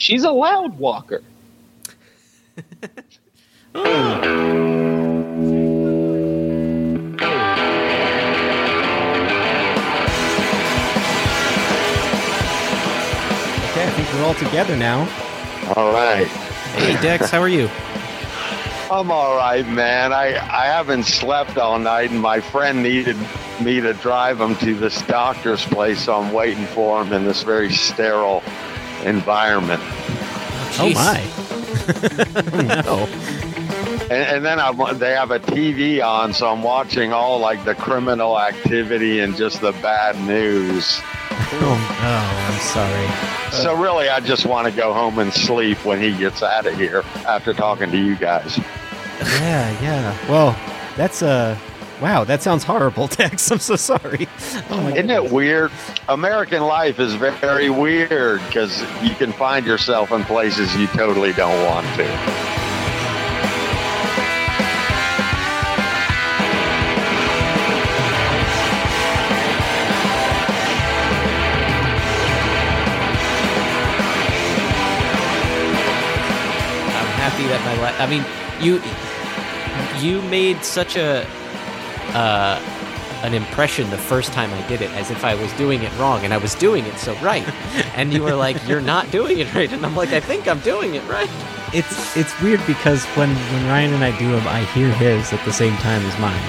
Speaker 12: She's a loud walker.
Speaker 3: Okay, I think we're all together now.
Speaker 5: All right.
Speaker 2: Hey, Dex, how are you?
Speaker 5: I'm all right, man. I, I haven't slept all night, and my friend needed me to drive him to this doctor's place, so I'm waiting for him in this very sterile environment.
Speaker 3: Oh my. no.
Speaker 5: And, and then I, they have a TV on, so I'm watching all like the criminal activity and just the bad news.
Speaker 3: Oh, oh, I'm sorry.
Speaker 5: So really, I just want to go home and sleep when he gets out of here after talking to you guys.
Speaker 3: Yeah, yeah. Well, that's uh wow, that sounds horrible, Dex. I'm so sorry. Oh
Speaker 5: Isn't it weird? American life is very weird because you can find yourself in places you totally don't want to.
Speaker 2: I'm happy that my life. I mean, you you made such a uh, an impression the first time I did it, as if I was doing it wrong, and I was doing it so right. and you were like, "You're not doing it right," and I'm like, "I think I'm doing it right."
Speaker 3: It's it's weird because when when Ryan and I do them, I hear his at the same time as mine.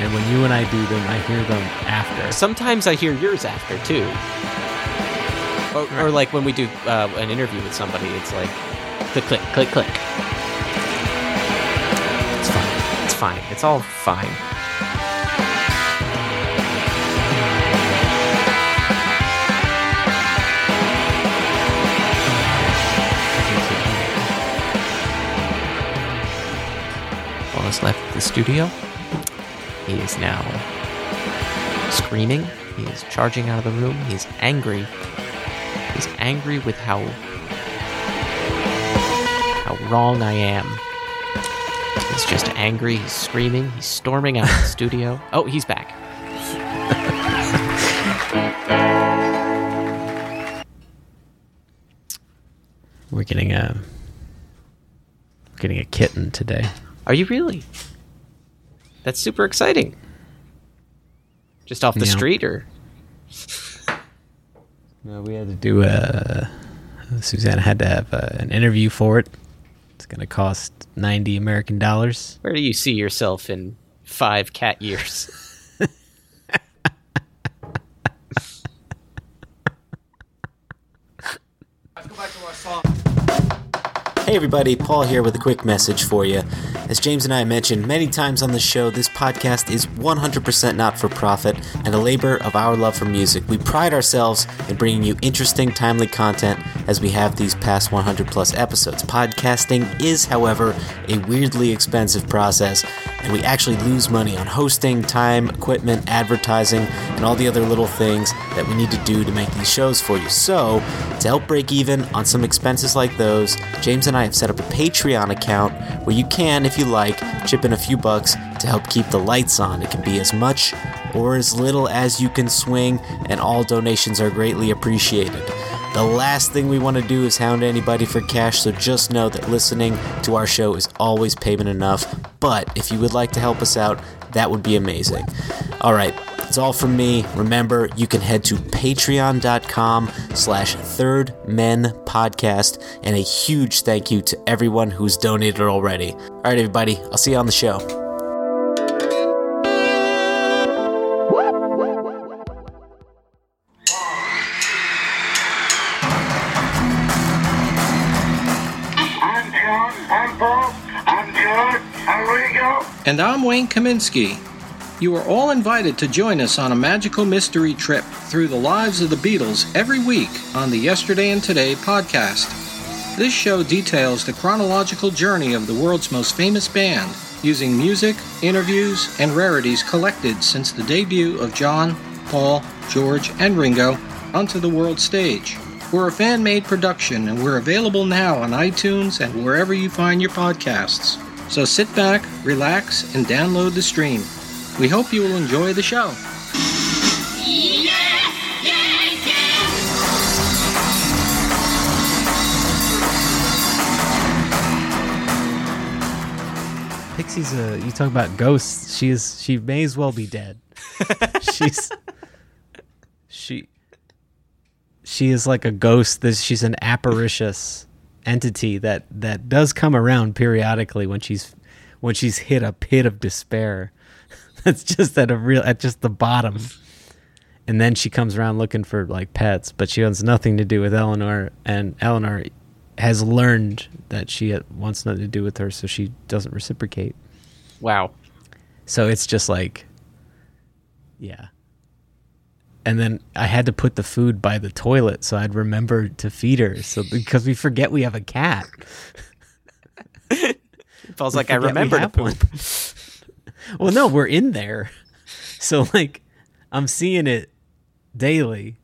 Speaker 3: And when you and I do them, I hear them after.
Speaker 2: Sometimes I hear yours after too. Or, or like when we do uh, an interview with somebody, it's like click, click, click, click. It's fine. It's fine. It's all fine. Wallace left the studio. He is now screaming. He is charging out of the room. He is angry. He's angry with how how wrong I am. He's just angry. He's screaming. He's storming out of the studio. Oh, he's back.
Speaker 3: We're getting a we're getting a kitten today.
Speaker 2: Are you really? That's super exciting. Just off the
Speaker 3: Yeah.
Speaker 2: street, or
Speaker 3: No, we had to do a. Susanna had to have uh an interview for it. It's going to cost ninety American dollars.
Speaker 2: where do you see yourself in five cat years?
Speaker 12: Hey everybody, Paul here with a quick message for you. As James and I mentioned many times on the show, this podcast is 100% not for profit and a labor of our love for music. We pride ourselves in bringing you interesting, timely content as we have these past 100 plus episodes. Podcasting is, however, a weirdly expensive process, and we actually lose money on hosting, time, equipment, advertising, and all the other little things that we need to do to make these shows for you. So, to help break even on some expenses like those, James and I have set up a Patreon account where you can, if you like, chip in a few bucks to help keep the lights on. It can be as much or as little as you can swing, and all donations are greatly appreciated. The last thing we want to do is hound anybody for cash, so just know that listening to our show is always payment enough. But if you would like to help us out, that would be amazing. All right, that's all from me. Remember, you can head to patreon.com slash third men podcast, and a huge thank you to everyone who's donated already. All right, everybody, I'll see you on the show.
Speaker 7: I'm John. I'm Paul. I'm George. I'm Rico.
Speaker 13: And I'm Wayne Kaminsky. You are all invited to join us on a magical mystery trip through the lives of the Beatles every week on the Yesterday and Today podcast. This show details the chronological journey of the world's most famous band, using music, interviews, and rarities collected since the debut of John, Paul, George, and Ringo onto the world stage. We're a fan made production and we're available now on iTunes and wherever you find your podcasts. So sit back, relax, and download the stream. We hope you will enjoy the show.
Speaker 3: Pixie's a. You talk about ghosts. She is. She may as well be dead. She's. She. She is like a ghost. This. She's an apparitious entity that that does come around periodically when she's when she's hit a pit of despair. That's just at a real at just the bottom. And then she comes around looking for like pets, but she has nothing to do with Eleanor, and Eleanor has learned that she wants nothing to do with her, so she doesn't reciprocate.
Speaker 2: Wow.
Speaker 3: So it's just like, yeah. And then I had to put the food by the toilet so I'd remember to feed her. So because we forget we have a cat.
Speaker 2: Paul's
Speaker 3: We
Speaker 2: like, I remember to poop.
Speaker 3: well, no, we're in there. So like I'm seeing it daily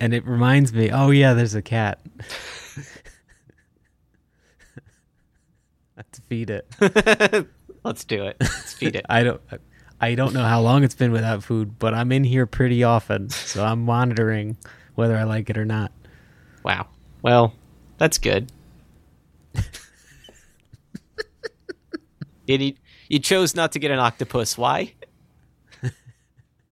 Speaker 3: and it reminds me, oh yeah, there's a cat. To feed it.
Speaker 2: Let's do it. Let's feed it.
Speaker 3: I don't I don't know how long it's been without food, but I'm in here pretty often, so I'm monitoring whether I like it or not.
Speaker 2: Wow. Well, that's good. Did you, you chose not to get an octopus. Why?